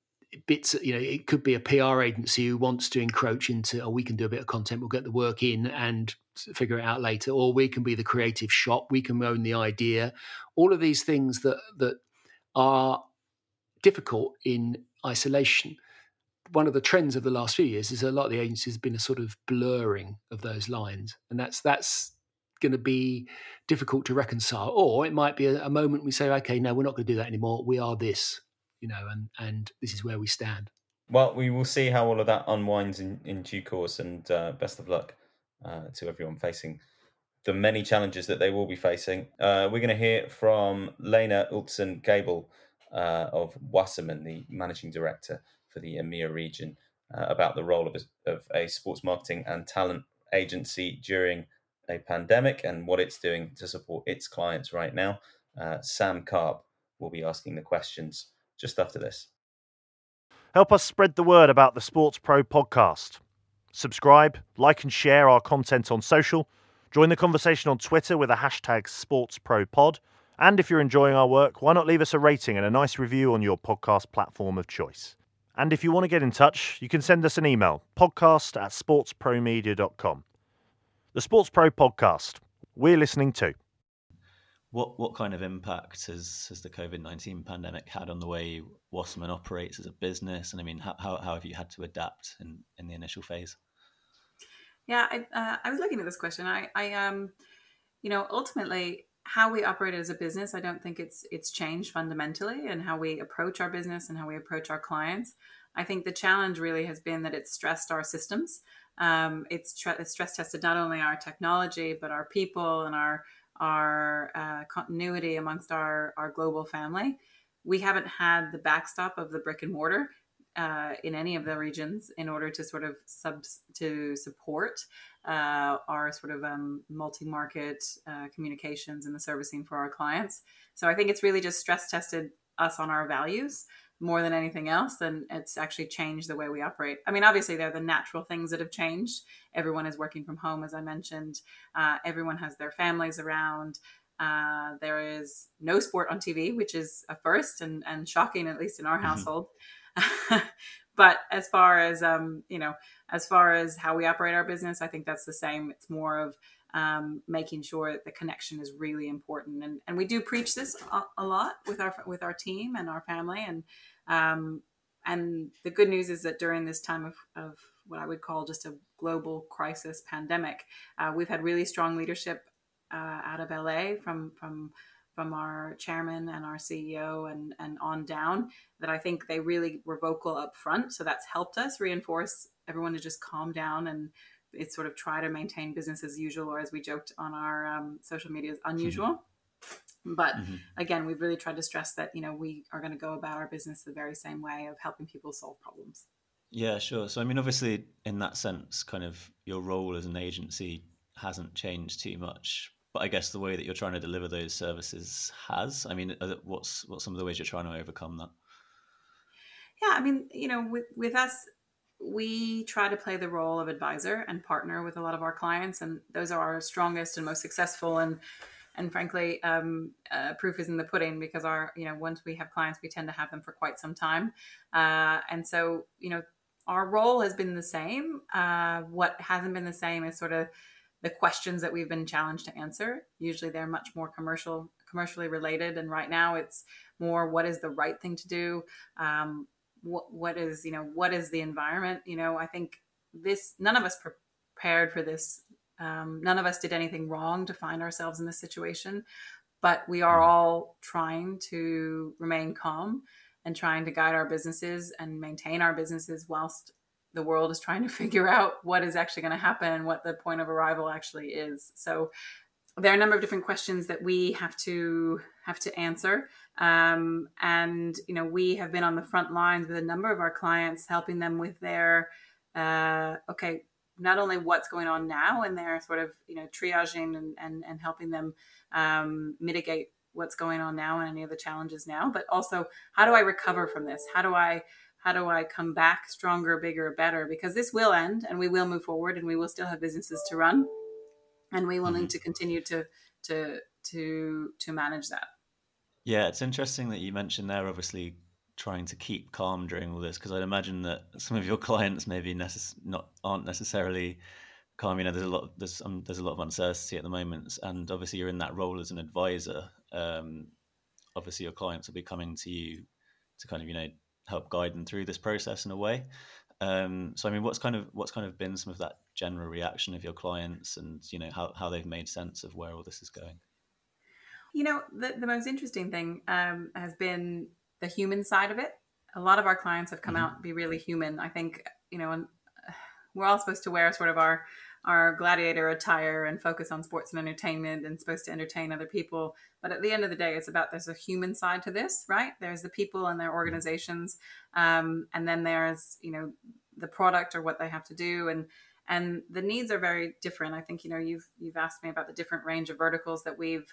bits you know it could be a pr agency who wants to encroach into oh we can do a bit of content we'll get the work in and figure it out later or we can be the creative shop we can own the idea. All of these things that that are difficult in isolation one of the trends of the last few years is a lot of the agencies have been a sort of blurring of those lines and that's that's going to be difficult to reconcile or it might be a, a moment we say okay no we're not going to do that anymore we are this you know, and and this is where we stand. Well, we will see how all of that unwinds in, in due course, and uh, best of luck uh, to everyone facing the many challenges that they will be facing. Uh, we're going to hear from Lenah Ueltzen-Gabell uh, of Wasserman, the managing director for the EMEA region, uh, about the role of a, of a sports marketing and talent agency during a pandemic and what it's doing to support its clients right now. Uh, Sam Carp will be asking the questions just after this. Help us spread the word about the SportsPro podcast. Subscribe, like, and share our content on social. Join the conversation on Twitter with the hashtag SportsProPod. And if you're enjoying our work, why not leave us a rating and a nice review on your podcast platform of choice? And if you want to get in touch, you can send us an email podcast at sportspromedia.com. The SportsPro podcast. We're listening to. What what kind of impact has has the COVID nineteen pandemic had on the way Wasserman operates as a business? And I mean, how how have you had to adapt in in the initial phase? Yeah, I uh, I was looking at this question. I I um, you know, ultimately how we operate as a business, I don't think it's it's changed fundamentally, and how we approach our business and how we approach our clients. I think the challenge really has been that it's stressed our systems. Um, it's, stress tested not only our technology but our people and our our uh, continuity amongst our, our global family. We haven't had the backstop of the brick and mortar uh, in any of the regions in order to sort of sub to support uh, our sort of um, multi-market uh, communications and the servicing for our clients. So I think it's really just stress tested us on our values more than anything else, and it's actually changed the way we operate. I mean, obviously, there are the natural things that have changed. Everyone is working from home, as I mentioned. Uh, everyone has their families around. Uh, there is no sport on TV, which is a first and, and shocking, at least in our mm-hmm. household. [LAUGHS] but as far as um, you know, as far as how we operate our business, I think that's the same. It's more of um, making sure that the connection is really important. And, and we do preach this a, lot with our with our team and our family. And um, and the good news is that during this time of, of what I would call just a global crisis pandemic, uh, we've had really strong leadership uh, out of LA from from from our chairman and our CEO and, and on down that I think they really were vocal up front. So that's helped us reinforce everyone to just calm down and it's sort of try to maintain business as usual, or as we joked on our um, social media, is unusual. Mm-hmm. But mm-hmm. again, we've really tried to stress that you know we are going to go about our business the very same way of helping people solve problems. Yeah, sure. So I mean, obviously, in that sense, kind of your role as an agency hasn't changed too much. But I guess the way that you're trying to deliver those services has. I mean, what's what's some of the ways you're trying to overcome that? Yeah, I mean, you know, with with us, we try to play the role of advisor and partner with a lot of our clients, and those are our strongest and most successful. And and frankly, um, uh, proof is in the pudding because our you know once we have clients, we tend to have them for quite some time. Uh, and so you know our role has been the same. Uh, what hasn't been the same is sort of the questions that we've been challenged to answer. Usually, they're much more commercial commercially related, and right now it's more what is the right thing to do. Um, what what is you know what is the environment you know i think this none of us prepared for this um, none of us did anything wrong to find ourselves in this situation but we are mm. all trying to remain calm and trying to guide our businesses and maintain our businesses whilst the world is trying to [LAUGHS] figure out what is actually going to happen and what the point of arrival actually is. So there are a number of different questions that we have to have to answer. Um, and you know we have been on the front lines with a number of our clients helping them with their uh, okay not only what's going on now and they're sort of you know triaging and, and, and helping them um, mitigate what's going on now and any of the challenges now but also how do i recover from this? How do i how do i come back stronger bigger better because this will end and we will move forward and we will still have businesses to run and we will mm-hmm. need to continue to to to to manage that yeah it's interesting that you mentioned there obviously trying to keep calm during all this? Because I'd imagine that some of your [LAUGHS] clients maybe necess- not aren't necessarily calm. You know, there's a lot there's um, there's a lot of uncertainty at the moment, and obviously you're in that role as an advisor. Um, obviously, your clients will be coming to you to kind of you know help guide them through this process in a way. Um, so I mean, what's kind of what's kind of been some of that general reaction of your clients, and you know how how they've made sense of where all this is going. You know, the the most interesting thing um, has been the human side of it. A lot of our clients have come mm-hmm. out be really human. I think you know, and we're all supposed to wear sort of our our gladiator attire and focus on sports and entertainment and supposed to entertain other people. But at the end of the day, it's about there's a human side to this, right? There's the people and their organizations, um, and then there's you know the product or what they have to do, and and the needs are very different. I think you know you've you've asked me about the different range of verticals that we've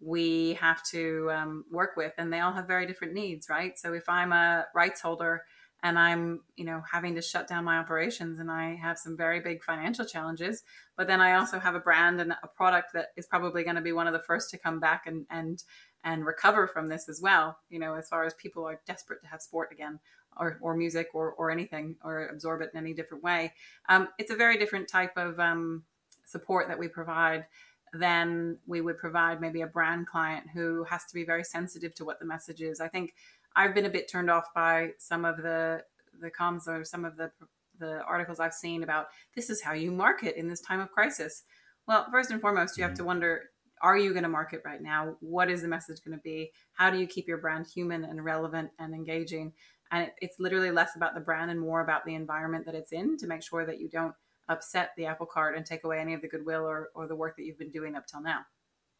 we have to um, work with, and they all have very different needs, right? So if I'm a rights holder and I'm, you know, having to shut down my operations and I have some very big financial challenges, but then I also have a brand and a product that is probably going to be one of the first to come back and and and recover from this as well. You know, as far as people are desperate to have sport again or, or music or, or anything or absorb it in any different way. Um, it's a very different type of um, support that we provide than we would provide maybe a brand client who has to be very sensitive to what the message is. I think I've been a bit turned off by some of the the comms or some of the the articles I've seen about this is how you market in this time of crisis. Well, first and foremost, you have mm-hmm. to wonder are you going to market right now? What is the message going to be? How do you keep your brand human and relevant and engaging? And it, it's literally less about the brand and more about the environment that it's in to make sure that you don't upset the apple cart and take away any of the goodwill or, or the work that you've been doing up till now.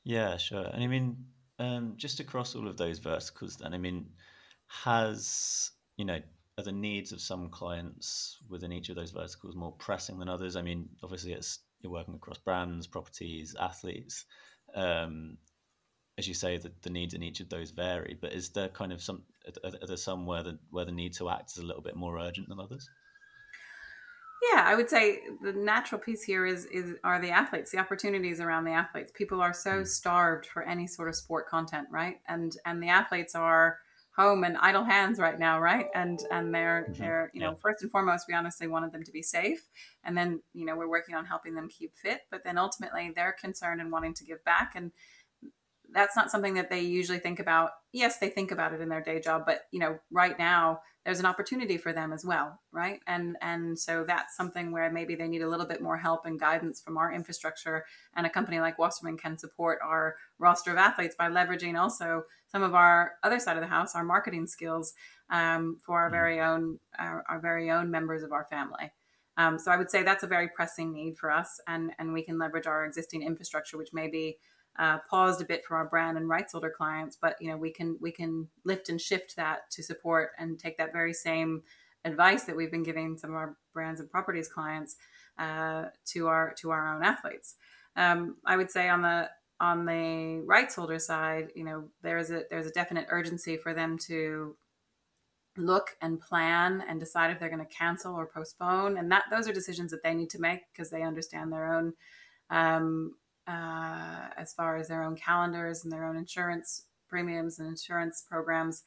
Yeah, sure. And I mean, um, just across all of those verticals, then, I mean, has you know are the needs of some clients within each of those verticals more pressing than others? I mean, obviously, it's you're working across brands, properties, athletes. Um, as you say, the, the needs in each of those vary. But is there kind of some are, are there some where the where the need to act is a little bit more urgent than others? Yeah, I would say the natural piece here is is are the athletes, the opportunities around the athletes. People are so mm. starved for any sort of sport content, right? And and the athletes are home and idle hands right now, right? And and they're mm-hmm. they're you know yeah. first and foremost, we honestly wanted them to be safe, and then you know we're working on helping them keep fit. But then ultimately, they're concerned and wanting to give back, and that's not something that they usually think about. Yes, they think about it in their day job, but you know, right now there's an opportunity for them as well, right? And and so that's something where maybe they need a little bit more help and guidance from our infrastructure. And a company like Wasserman can support our roster of athletes by leveraging also some of our other side of the house, our marketing skills um, for our mm-hmm. very own our, our, very own members of our family. Um, so I would say that's a very pressing need for us, and and we can leverage our existing infrastructure, which may be uh, paused a bit for our brand and rights holder clients, but you know we can we can lift and shift that to support and take that very same advice that we've been giving some of our brands and properties clients uh, to our to our own athletes. Um, I would say on the on the rights holder side, you know there's a there's a definite urgency for them to look and plan and decide if they're going to cancel or postpone, and that those are decisions that they need to make because they understand their own um, uh, as far as their own calendars and their own insurance premiums and insurance programs.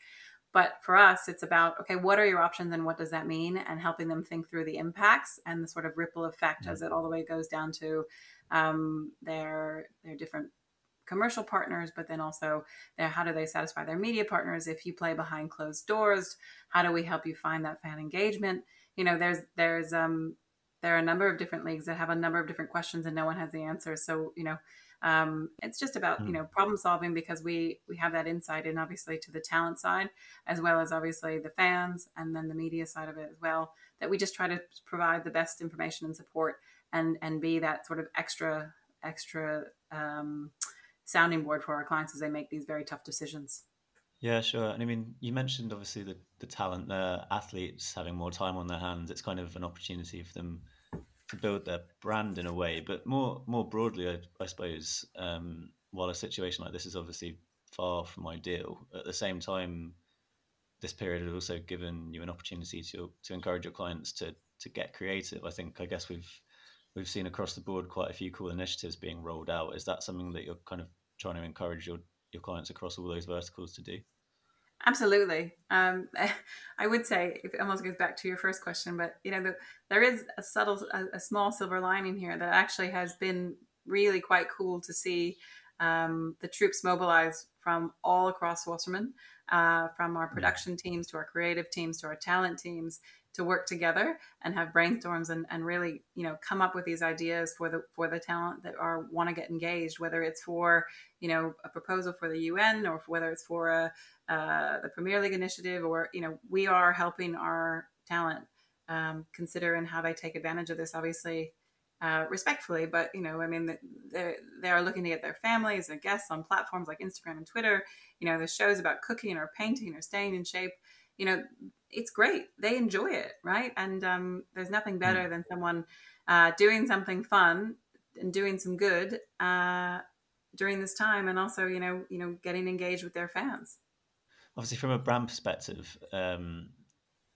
But for us, it's about okay, what are your options and what does that mean, and helping them think through the impacts and the sort of ripple effect mm-hmm. as it all the way goes down to um, their their different commercial partners, but then also their, how do they satisfy their media partners? If you play behind closed doors, how do we help you find that fan engagement? You know, there's there's um, there are a number of different leagues that have a number of different questions and no one has the answers so you know um, it's just about you hmm. know problem solving because we we have that insight in obviously to the talent side as well as obviously the fans and then the media side of it as well that we just try to provide the best information and support and and be that sort of extra extra um, sounding board for our clients as they make these very tough decisions yeah, sure. And I mean, you mentioned obviously the, the talent, the athletes having more time on their hands. It's kind of an opportunity for them to build their brand in a way. But more more broadly, I, I suppose, um, while a situation like this is obviously far from ideal, at the same time, this period has also given you an opportunity to to encourage your clients to to get creative. I think I guess we've we've seen across the board quite a few cool initiatives being rolled out. Is that something that you're kind of trying to encourage your your clients across all those verticals to do? Absolutely. Um, [LAUGHS] I would say it almost goes back to your first question, but you know, the, there is a subtle, a, a, small silver lining here that actually has been really quite cool to see um, the troops mobilize from all across Wasserman, uh, from our production teams to our creative teams to our talent teams to work together and have brainstorms and, and really you know come up with these ideas for the for the talent that are want to get engaged whether it's for you know a proposal for the UN or whether it's for a, uh, the Premier League initiative or you know we are helping our talent um, consider and how they take advantage of this obviously uh, respectfully, but you know, I mean, they they are looking to get their families and guests on platforms like Instagram and Twitter. You know, the shows about cooking or painting or staying in shape. You know, it's great. They enjoy it, right? And um, there's nothing hmm. better mm. than someone uh, doing something fun and doing some good uh, during this time, and also, you know, you know, getting engaged with their fans. Obviously, from a brand perspective, um,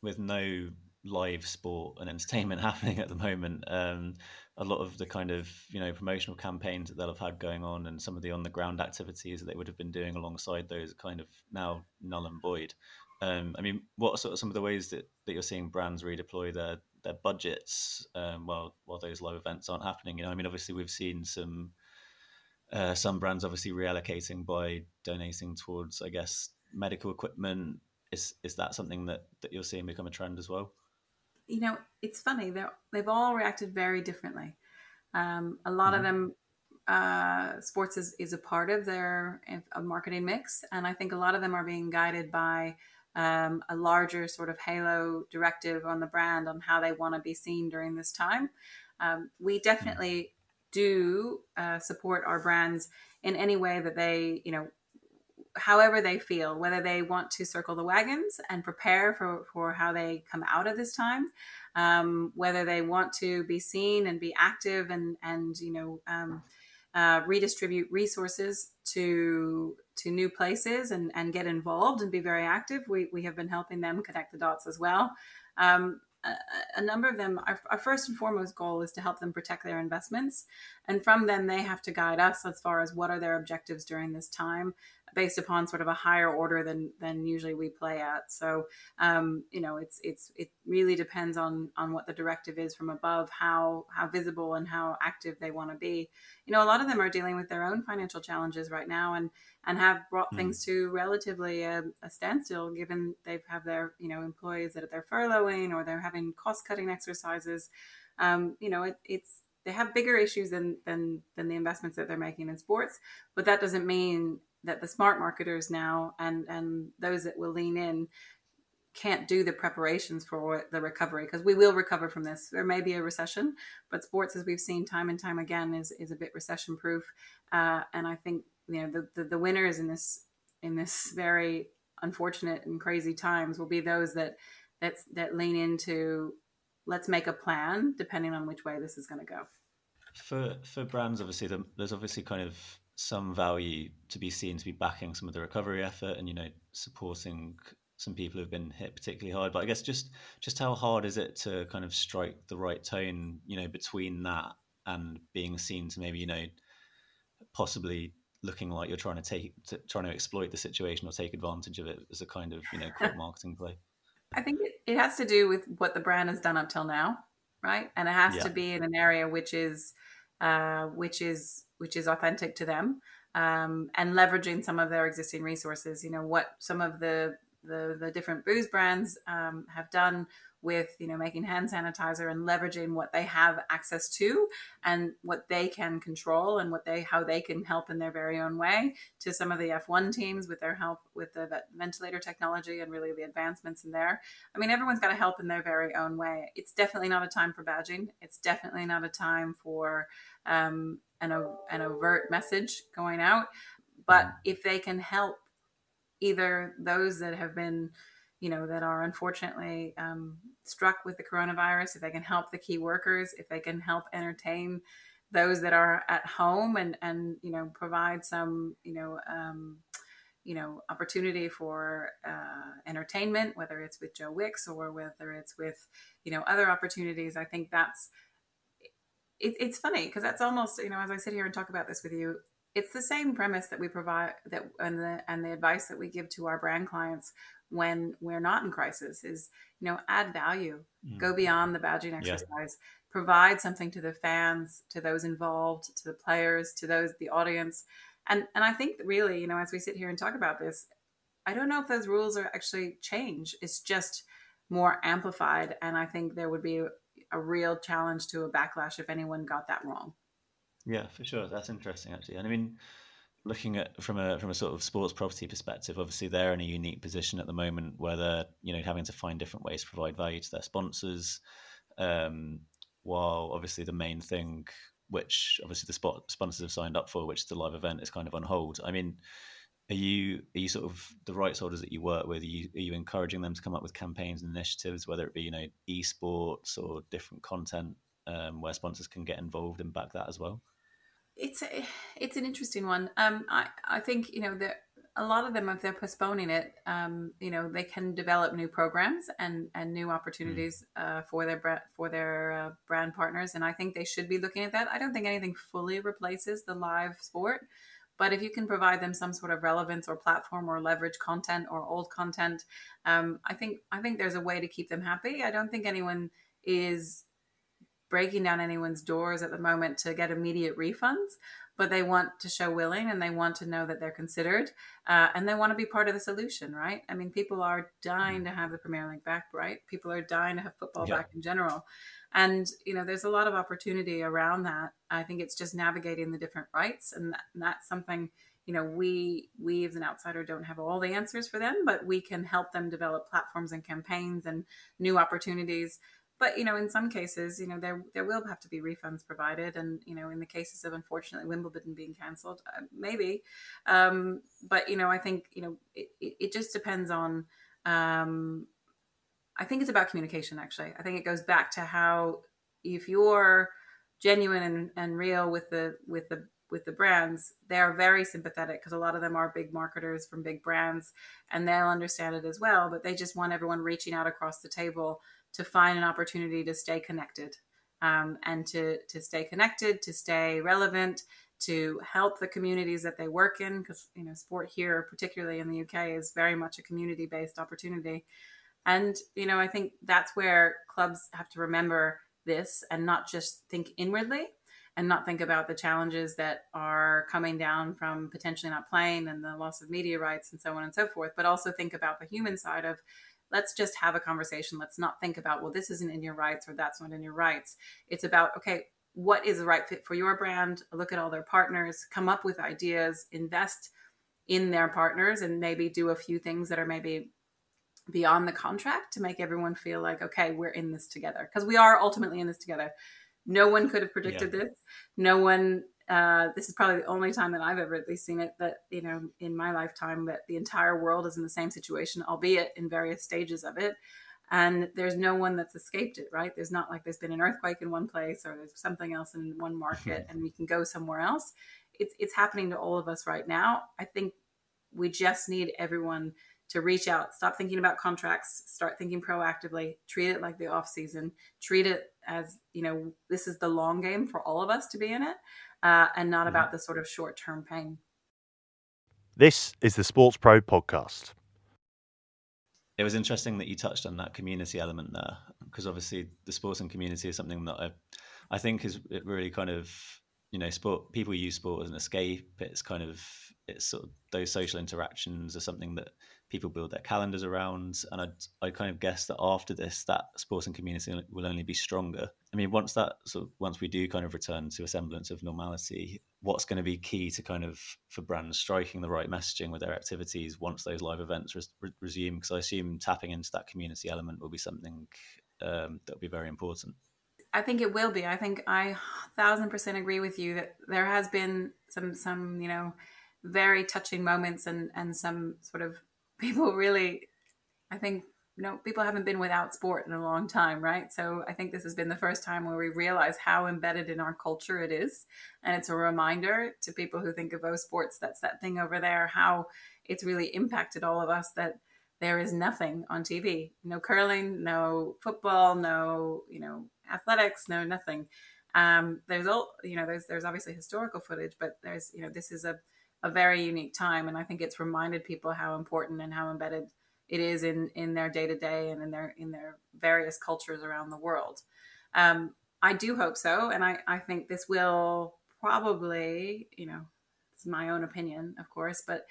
with no live sport and entertainment [LAUGHS] happening at the moment. Um, a lot of the kind of you know promotional campaigns that they'll have had going on and some of the on the ground activities that they would have been doing alongside those are kind of now null and void. Um, I mean, what are sort of some of the ways that, that you're seeing brands redeploy their their budgets um, while while those live events aren't happening? You know, I mean, obviously we've seen some uh, some brands obviously reallocating by donating towards, I guess, medical equipment. Is is that something that that you're seeing become a trend as well? you know, it's funny. They they've all reacted very differently. Um, a lot mm-hmm. of them, uh, sports is, is a part of their marketing mix, and I think a lot of them are being guided by um, a larger sort of halo directive on the brand on how they want to be seen during this time. Um, we definitely do uh, support our brands in any way that they, you know, however they feel, whether they want to circle the wagons and prepare for, for how they come out of this time, um, whether they want to be seen and be active and, and you know, um, uh, redistribute resources to to new places and, and get involved and be very active. We, we have been helping them connect the dots as well. Um, a, a, number of them, our, our, first and foremost goal is to help them protect their investments. And from them, they have to guide us as far as what are their objectives during this time based upon sort of a higher order than than usually we play at. So um, you know, it's it's it really depends on on what the directive is from above, how how visible and how active they want to be. You know, a lot of them are dealing with their own financial challenges right now, and and have brought mm. things to relatively a, a, standstill, given they have have their you know employees that they're furloughing or they're having cost cutting exercises. Um, you know, it, it's they have bigger issues than than than the investments that they're making in sports, but that doesn't mean that the smart marketers now and and those that will lean in can't do the preparations for the recovery because we will recover from this. There may be a recession, but sports, as we've seen time and time again, is is a bit recession proof. Uh, and I think you know the, the, the winners in this in this very unfortunate and crazy times will be those that that that lean into let's make a plan depending on which way this is going to go. For for brands, obviously, there's obviously kind of some value to be seen to be backing some of the recovery effort and you know supporting some people who've been hit particularly hard. But i guess just just how hard is it to kind of strike the right tone you know between that and being seen to maybe you know possibly looking like you're trying to take to, trying to exploit the situation or take advantage of it as a kind of you know quick [LAUGHS] marketing play? I think it, it has to do with what the brand has done up till now right? And it has yeah. to be in an area which is uh, which is which is authentic to them, um, and leveraging some of their existing resources. You know what some of the the, the different booze brands um, have done with you know making hand sanitizer and leveraging what they have access to and what they can control and what they how they can help in their very own way to some of the F1 teams with their help with the ventilator technology and really the advancements in there. I mean everyone's got to help in their very own way. It's definitely not a time for badging. It's definitely not a time for um, an, an overt message going out. But mm. if they can help either those that have been you know, that are unfortunately um, struck with the coronavirus, if they can help the key workers, if they can help entertain those that are at home and, and you know, provide some, you know, um, you know, opportunity for uh, entertainment, whether it's with Joe Wicks or whether it's with, you know, other opportunities. I think that's, it, it's funny because that's almost, you know, as I sit here and talk about this with you, it's the same premise that we provide that and the and the advice that we give to our brand clients when we're not in crisis is you know add value mm. go beyond the badging exercise yeah. provide something to the fans to those involved to the players to those the audience and and i think really you know as we sit here and talk about this i don't know if those rules are actually change it's just more amplified and i think there would be a, a real challenge to a backlash if anyone got that wrong yeah, for sure. That's interesting, actually. And I mean, looking at from a from a sort of sports property perspective, obviously they're in a unique position at the moment where they're you know having to find different ways to provide value to their sponsors, um, while obviously the main thing, which obviously the spot sponsors have signed up for, which is the live event, is kind of on hold. I mean. Are you are you sort of the rights holders that you work with? Are you, are you encouraging them to come up with campaigns and initiatives, whether it be you know esports or different content um, where sponsors can get involved and back that as well? It's a, it's an interesting one. Um, I I think you know that a lot of them, if they're postponing it, um, you know, they can develop new programs and and new opportunities mm. uh, for their for their uh, brand partners, and I think they should be looking at that. I don't think anything fully replaces the live sport, but if you can provide them some sort of relevance or platform or leverage content or old content, um, I think I think there's a way to keep them happy. I don't think anyone is breaking down anyone's doors at the moment to get immediate refunds, but they want to show willing and they want to know that they're considered uh, and they want to be part of the solution, right? I mean, people are dying mm. to have the Premier League back, right? People are dying to have football yeah. back in general. And, you know, there's a lot of opportunity around that. I think it's just navigating the different rights. And, that, and that's something, you know, we, we as an outsider don't have all the answers for them, but we can help them develop platforms and campaigns and new opportunities but you know in some cases you know there there will have to be refunds provided. And you know in the cases of unfortunately wimbledon being cancelled uh, maybe. Um, but you know i think you know it, it, just depends on um, i think it's about communication actually. I think it goes back to how if you're genuine and, and real with the with the with the brands, they are very sympathetic because a lot of them are big marketers from big brands and they'll understand it as well. But they just want everyone reaching out across the table to find an opportunity to stay connected um, and to to stay connected, to stay relevant, to help the communities that they work in. Because you know, sport here, particularly in the UK, is very much a community based opportunity. And you know, I think that's where clubs have to remember this and not just think inwardly and not think about the challenges that are coming down from potentially not playing and the loss of media rights and so on and so forth, but also think about the human side of let's just have a conversation. Let's not think about, well, this isn't in your rights or that's not in your rights. It's about, okay, what is the right fit for your brand? Look at all their partners, come up with ideas, invest in their partners, and maybe do a few things that are maybe beyond the contract to make everyone feel like, okay, we're in this together. Because we are ultimately in this together. No one could have predicted yeah. this. No one uh, this is probably the only time that I've ever at least seen it that, you know, in my lifetime, that the entire world is in the same situation, albeit in various stages of it. And there's no one that's escaped it, right? There's not like there's been an earthquake in one place or there's something else in one market and we can go somewhere else. It's, it's happening to all of us right now. I think we just need everyone to reach out, stop thinking about contracts, start thinking proactively, treat it like the off season, treat it as, you know, this is the long game for all of us to be in it uh, and not mm-hmm. about the sort of short term pain. This is the SportsPro podcast. It was interesting that you touched on that community element there, because obviously the sporting community is something that I, I think is really kind of you know sport. People use sport as an escape. It's kind of it's sort of those social interactions are something that people build their calendars around. And I'd, I kind of guess that after this, that sporting community will only be stronger. I mean, once that sort of, once we do kind of return to a semblance of normality, what's going to be key to kind of for brands striking the right messaging with their activities once those live events re- resume? Because I assume tapping into that community element will be something um, that will be very important. I think it will be. I think I thousand percent agree with you that there has been some some you know very touching moments and and some sort of [LAUGHS] people really, I think, you know, people haven't been without sport in a long time, right? So I think this has been the first time where we realize how embedded in our culture it is. And it's a reminder to people who think of those sports, that's that thing over there, how it's really impacted all of us that there is nothing on TV. No curling, no football, no, you know, athletics, no nothing. Um, there's all you know, there's there's obviously historical footage, but there's you know, this is a a very unique time, and I think it's reminded people how important and how embedded it is in in their day to day and in their in their various cultures around the world. Um, I do hope so, and I I think this will probably you know, it's my own opinion, of course, but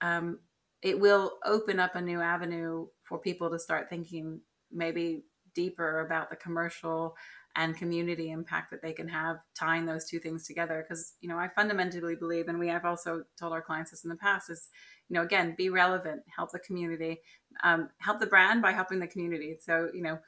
um, it will open up a new avenue for people to start thinking maybe deeper about the commercial and community impact that they can have tying those two things together. Because you know i fundamentally believe and we have also told our clients this in the past is you know again be relevant help the community um, help the brand by helping the community. So you know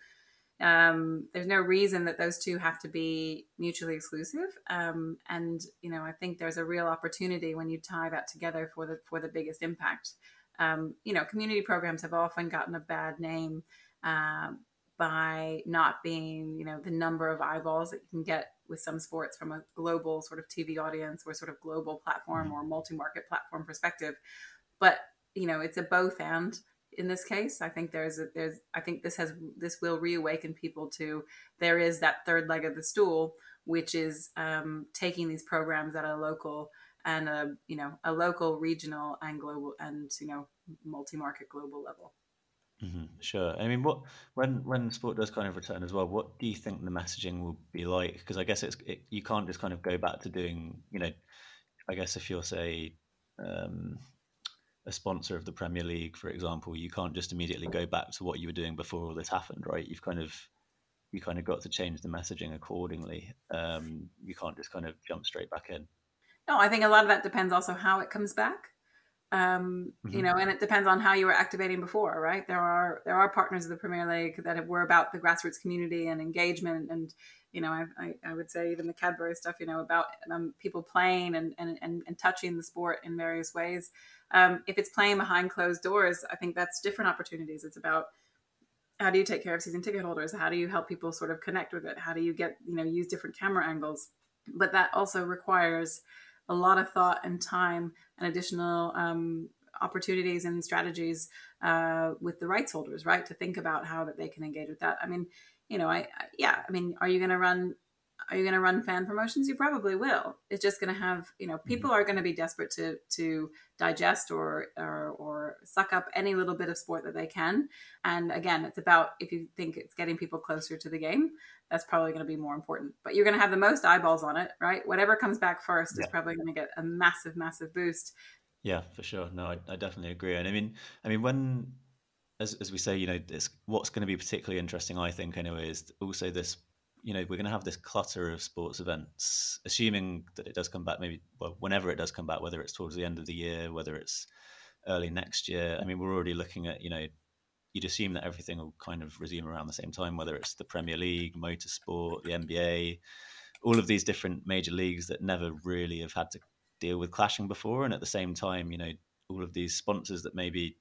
um, there's no reason that those two have to be mutually exclusive. Um, and you know i think there's a real opportunity when you tie that together for the for the biggest impact. Um, you know community programs have often gotten a bad name um, by not being, you know, the number of eyeballs that you can get with some sports from a global sort of TV audience or sort of global platform mm-hmm. or multi-market platform perspective. But, you know, it's a both and in this case. I think there's a, there's I think this has this will reawaken people to there is that third leg of the stool, which is um, taking these programs at a local and a you know a local, regional, and global and you know multi-market global level. Mm-hmm, sure. I mean, what when when sport does kind of return as well, what do you think the messaging will be like? Because I guess it's it, you can't just kind of go back to doing, you know, I guess if you're say um, a sponsor of the Premier League, for example, you can't just immediately go back to what you were doing before all this happened, right? You've kind of you kind of got to change the messaging accordingly. Um, you can't just kind of jump straight back in. No, I think a lot of that depends also how it comes back um, mm-hmm. you know, and it depends on how you were activating before, right? There are there are partners of the Premier League that have, were about the grassroots community and engagement, and you know, I, I, I would say even the Cadbury stuff, you know, about um, people playing and, and, and and touching the sport in various ways. Um, if it's playing behind closed doors, I think that's different opportunities. It's about how do you take care of season ticket holders? How do you help people sort of connect with it? How do you get you know use different camera angles? But that also requires a lot of thought and time and additional um, opportunities and strategies uh, with the rights holders, right? To think about how that they can engage with that. I mean, you know, I, I yeah, I mean, are you going to run are you going to run fan promotions? You probably will. It's just going to have, you know, mm-hmm. people are going to be desperate to to digest or, or or suck up any little bit of sport that they can. And again, it's about if you think it's getting people closer to the game, that's probably going to be more important. But you're going to have the most eyeballs on it, right? Whatever comes back first yeah. is probably going to get a massive, massive boost. Yeah, for sure. No, I, I definitely agree. And I mean, I mean, when as as we say, you know, it's what's going to be particularly interesting, I think, anyway, is also this you know, we're going to have this clutter of sports events, assuming that it does come back, maybe, well, whenever it does come back, whether it's towards the end of the year, whether it's early next year. I mean, we're already looking at, you know, you'd assume that everything will kind of resume around the same time, whether it's the Premier League, motorsport, the NBA, all of these different major leagues that never really have had to deal with clashing before. And at the same time, you know, all of these sponsors that maybe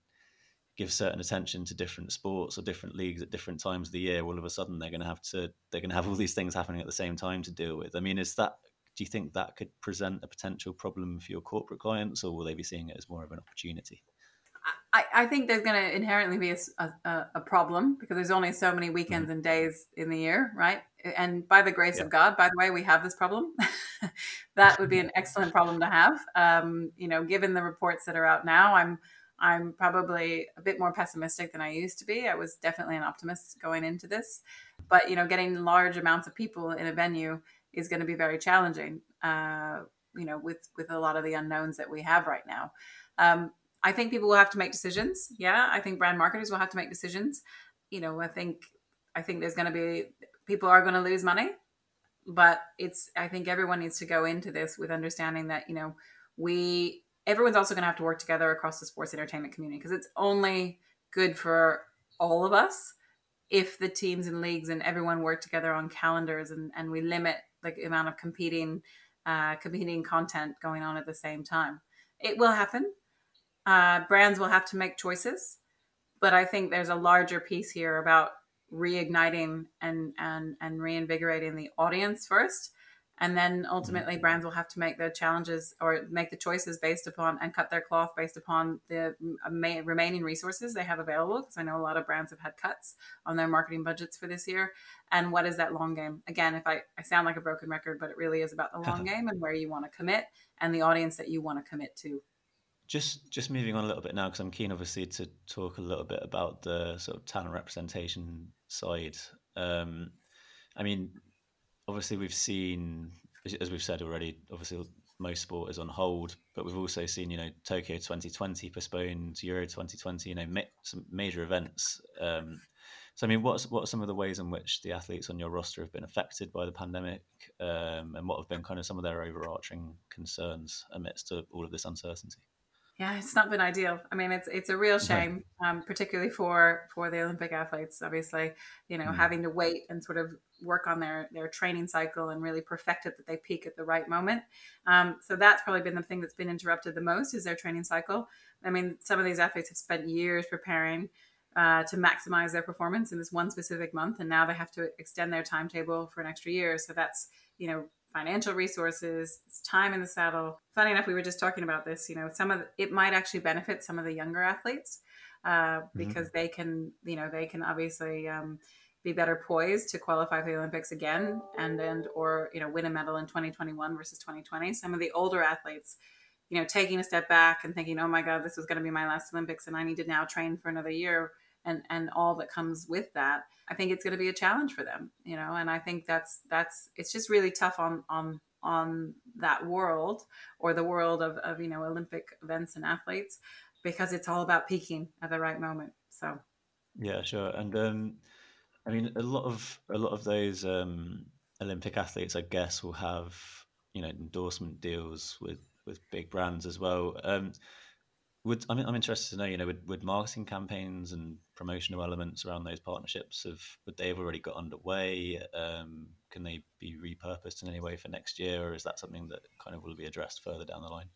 give certain attention to different sports or different leagues at different times of the year, all of a sudden they're going to have to they're going to have all these things happening at the same time to deal with. I mean, is that do you think that could present a potential problem for your corporate clients, or will they be seeing it as more of an opportunity? I, I think there's going to inherently be a, a, a, problem because there's only so many weekends mm-hmm. and days in the year, right? And by the grace yeah. of God, by the way, we have this problem. [LAUGHS] that would be an [LAUGHS] excellent problem to have. Um, you know, given the reports that are out now, I'm I'm probably a bit more pessimistic than I used to be. I was definitely an optimist going into this, but you know, getting large amounts of people in a venue is going to be very challenging. Uh, you know, with with a lot of the unknowns that we have right now. Um, I think people will have to make decisions. Yeah, I think brand marketers will have to make decisions. You know, I think I think there's going to be people are going to lose money, but it's I think everyone needs to go into this with understanding that you know we everyone's also going to have to work together across the sports entertainment community because it's only good for all of us if the teams and leagues and everyone work together on calendars and, and we limit the amount of competing uh, competing content going on at the same time. It will happen. Uh, brands will have to make choices, but I think there's a larger piece here about reigniting and and and reinvigorating the audience first, and then ultimately mm-hmm. brands will have to make the challenges or make the choices based upon and cut their cloth based upon the remaining resources they have available because i know a lot of brands have had cuts on their marketing budgets for this year. And what is that long game? Again if i, I sound like a broken record but it really is about the long [LAUGHS] game and where you want to commit and the audience that you want to commit to. Just just moving on a little bit now because i'm keen obviously to talk a little bit about the sort of talent representation side. Um, i mean obviously we've seen, as we've said already, obviously most sport is on hold, but we've also seen, you know, Tokyo 2020 postponed, Euro 2020, you know, ma- some major events. Um, so, I mean, what's what are some of the ways in which the athletes on your roster have been affected by the pandemic, um, and what have been kind of some of their overarching concerns amidst all of this uncertainty? Yeah, it's not been ideal. I mean, it's it's a real shame, um, particularly for for the Olympic athletes. Obviously, you know, mm. having to wait and sort of work on their their training cycle and really perfect it that they peak at the right moment. Um, so that's probably been the thing that's been interrupted the most is their training cycle. I mean, some of these athletes have spent years preparing uh, to maximize their performance in this one specific month, and now they have to extend their timetable for an extra year. So that's you know financial resources, time in the saddle. Funny enough, we were just talking about this. You know, some of the, it might actually benefit some of the younger athletes uh, mm-hmm. because mm-hmm. they can, you know, they can obviously um, be better poised to qualify for the Olympics again and and or you know win a medal in 2021 versus 2020. Some of the older athletes. You know, taking a step back and thinking, "Oh my God, this was going to be my last Olympics, and I need to now train for another year." And and all that comes with that i think it's going to be a challenge for them you know? And i think that's that's it's just really tough on on on that world or the world of, of you know olympic events and athletes because it's all about peaking at the right moment so. Yeah sure. And um i mean a lot of a lot of those um olympic athletes i guess will have you know endorsement deals with with big brands as well. Um would I'm, I'm interested to know, you know, would, would marketing campaigns and promotional elements around those partnerships have would they have already got underway? Um, can they be repurposed in any way for next year, or is that something that kind of will be addressed further down the line?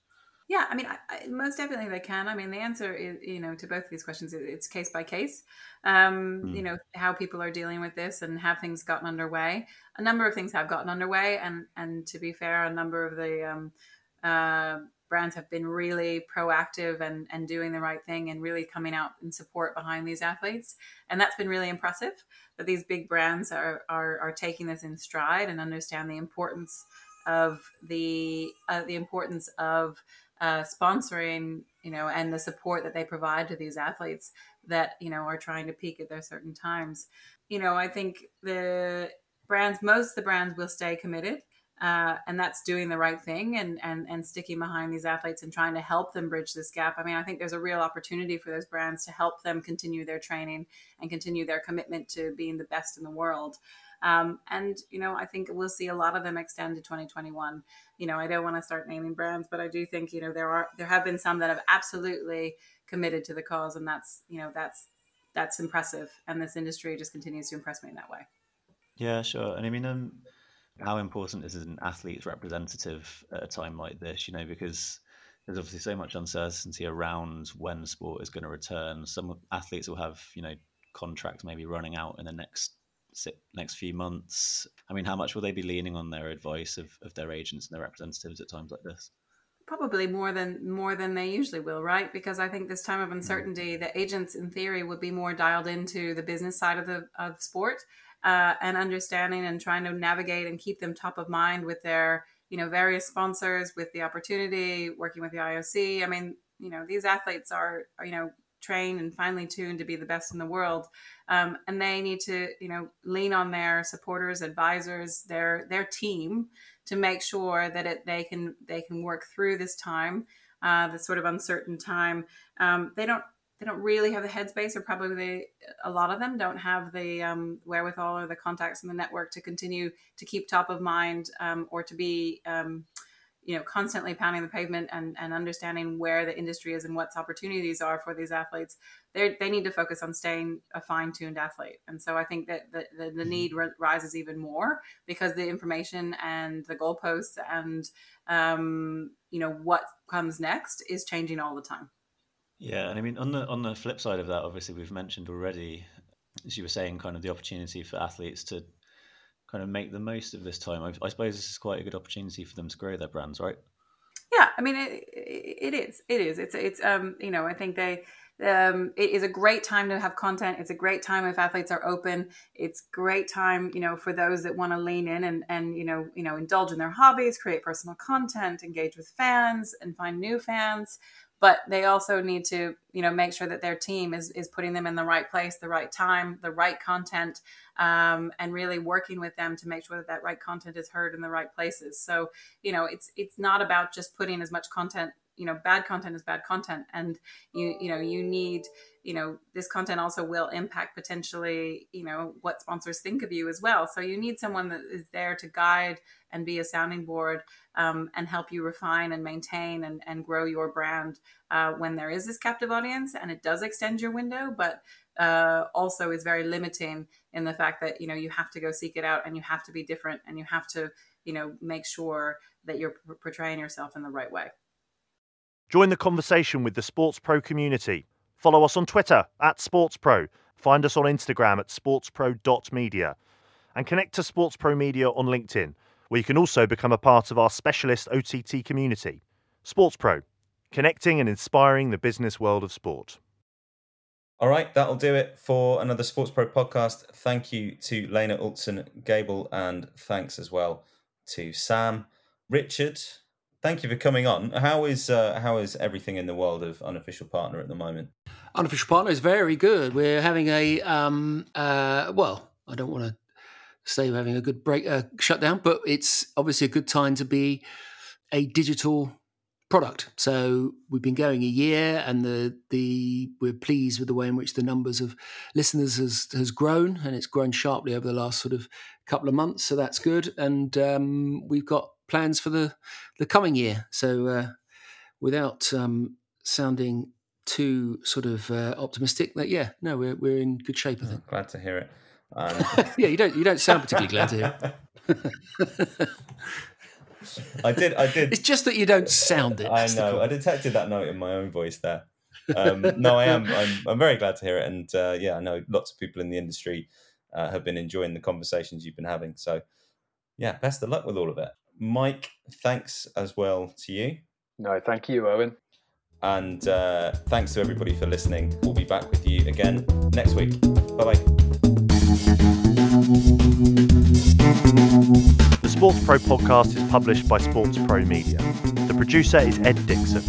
Yeah, I mean, I, I, most definitely they can. I mean, the answer is, you know, to both of these questions, it's case by case. Um, mm. You know, how people are dealing with this and have things gotten underway. A number of things have gotten underway, and and to be fair, a number of the um, uh, brands have been really proactive and, and doing the right thing and really coming out in support behind these athletes. And that's been really impressive that these big brands are, are, are taking this in stride and understand the importance of the, uh, the importance of uh, sponsoring, you know, and the support that they provide to these athletes that, you know, are trying to peak at their certain times. You know, I think the brands, most the brands will stay committed uh, and that's doing the right thing and, and and sticking behind these athletes and trying to help them bridge this gap. I mean, I think there's a real opportunity for those brands to help them continue their training and continue their commitment to being the best in the world. Um, and you know, I think we'll see a lot of them extend to 2021. You know, I don't want to start naming brands, but I do think you know there are there have been some that have absolutely committed to the cause, and that's you know that's that's impressive. And this industry just continues to impress me in that way. Yeah, sure. And I mean, um, how important is an athlete's representative at a time like this? You know, because there's obviously so much uncertainty around when sport is going to return. Some athletes will have, you know, contracts maybe running out in the next next few months. I mean, how much will they be leaning on their advice of, of their agents and their representatives at times like this? Probably more than more than they usually will, right? Because I think this time of mm. uncertainty, the agents in theory would be more dialed into the business side of the of sport uh, and understanding and trying to navigate and keep them top of mind with their you know various sponsors with the opportunity working with the ioc i mean you know these athletes are, are you know trained and finely tuned to be the best in the world. Um, and they need to you know lean on their supporters advisors their their team to make sure that it, they can they can work through this time uh, sort of uncertain time. Um, they don't they don't really have the headspace, or probably a lot of them don't have the um, wherewithal or the contacts in the network to continue to keep top of mind um, or to be, um, you know, constantly pounding the pavement and, and understanding where the industry is and what opportunities are for these athletes. They they need to focus on staying a fine tuned athlete, and so I think that the, the, the mm-hmm. need rises even more because the information and the goalposts and um, you know what comes next is changing all the time. Yeah, and I mean on the on the flip side of that, obviously we've mentioned already, as you were saying, kind of the opportunity for athletes to kind of make the most of this time? I, I suppose this is quite a good opportunity for them to grow their brands, right? Yeah, I mean it, it is. It is. It's it's um you know I think they um, it is a great time to have content. It's a great time if athletes are open. It's great time, you know, for those that want to lean in and, and you know, you know, indulge in their hobbies, create personal content, engage with fans, and find new fans but they also need to you know make sure that their team is is putting them in the right place the right time the right content um, and really working with them to make sure that that right content is heard in the right places. So you know it's it's not about just putting as much content you know bad content is bad content. And you you know you need you know this content also will impact potentially you know what sponsors think of you as well. So you need someone that is there to guide and be a sounding board um, and help you refine and maintain and, and grow your brand uh, when there is this captive audience and it does extend your window but uh, also is very limiting in the fact that you know you have to go seek it out and you have to be different and you have to you know make sure that you're portraying yourself in the right way. Join the conversation with the SportsPro community follow us on twitter at sportspro find us on instagram at sportspro.media and connect to SportsPro media on linkedin where you can also become a part of our specialist OTT community. SportsPro, connecting and inspiring the business world of sport. All right, that'll do it for another SportsPro podcast. Thank you to Lena Ultzon Gable, and thanks as well to Sam. Richard, thank you for coming on. How is uh, how is everything in the world of unofficial partner at the moment? Unofficial partner is very good. We're having a um, uh, well, I don't want to say we're having a good break uh, shutdown, but it's obviously a good time to be a digital product. So we've been going a year, and the the we're pleased with the way in which the numbers of listeners has has grown, and it's grown sharply over the last sort of couple of months. So that's good, and um, we've got plans for the the coming year. So uh, without um, sounding too sort of uh, optimistic, that yeah, no, we're we're in good shape. I think. Glad to hear it. Um, [LAUGHS] yeah, you don't you don't sound particularly glad to hear. [LAUGHS] I did. I did. It's just that you don't sound it. I know. I detected that note in my own voice there. Um, no, I am. I'm, I'm very glad to hear it, and uh, yeah, I know lots of people in the industry uh, have been enjoying the conversations you've been having. So, yeah, best of luck with all of it. Mike, thanks as well to you. No, thank you, Eoin. And uh, thanks to everybody for listening. We'll be back with you again next week. Bye bye. The SportsPro podcast is published by Sports Pro Media. The producer is Ed Dixon.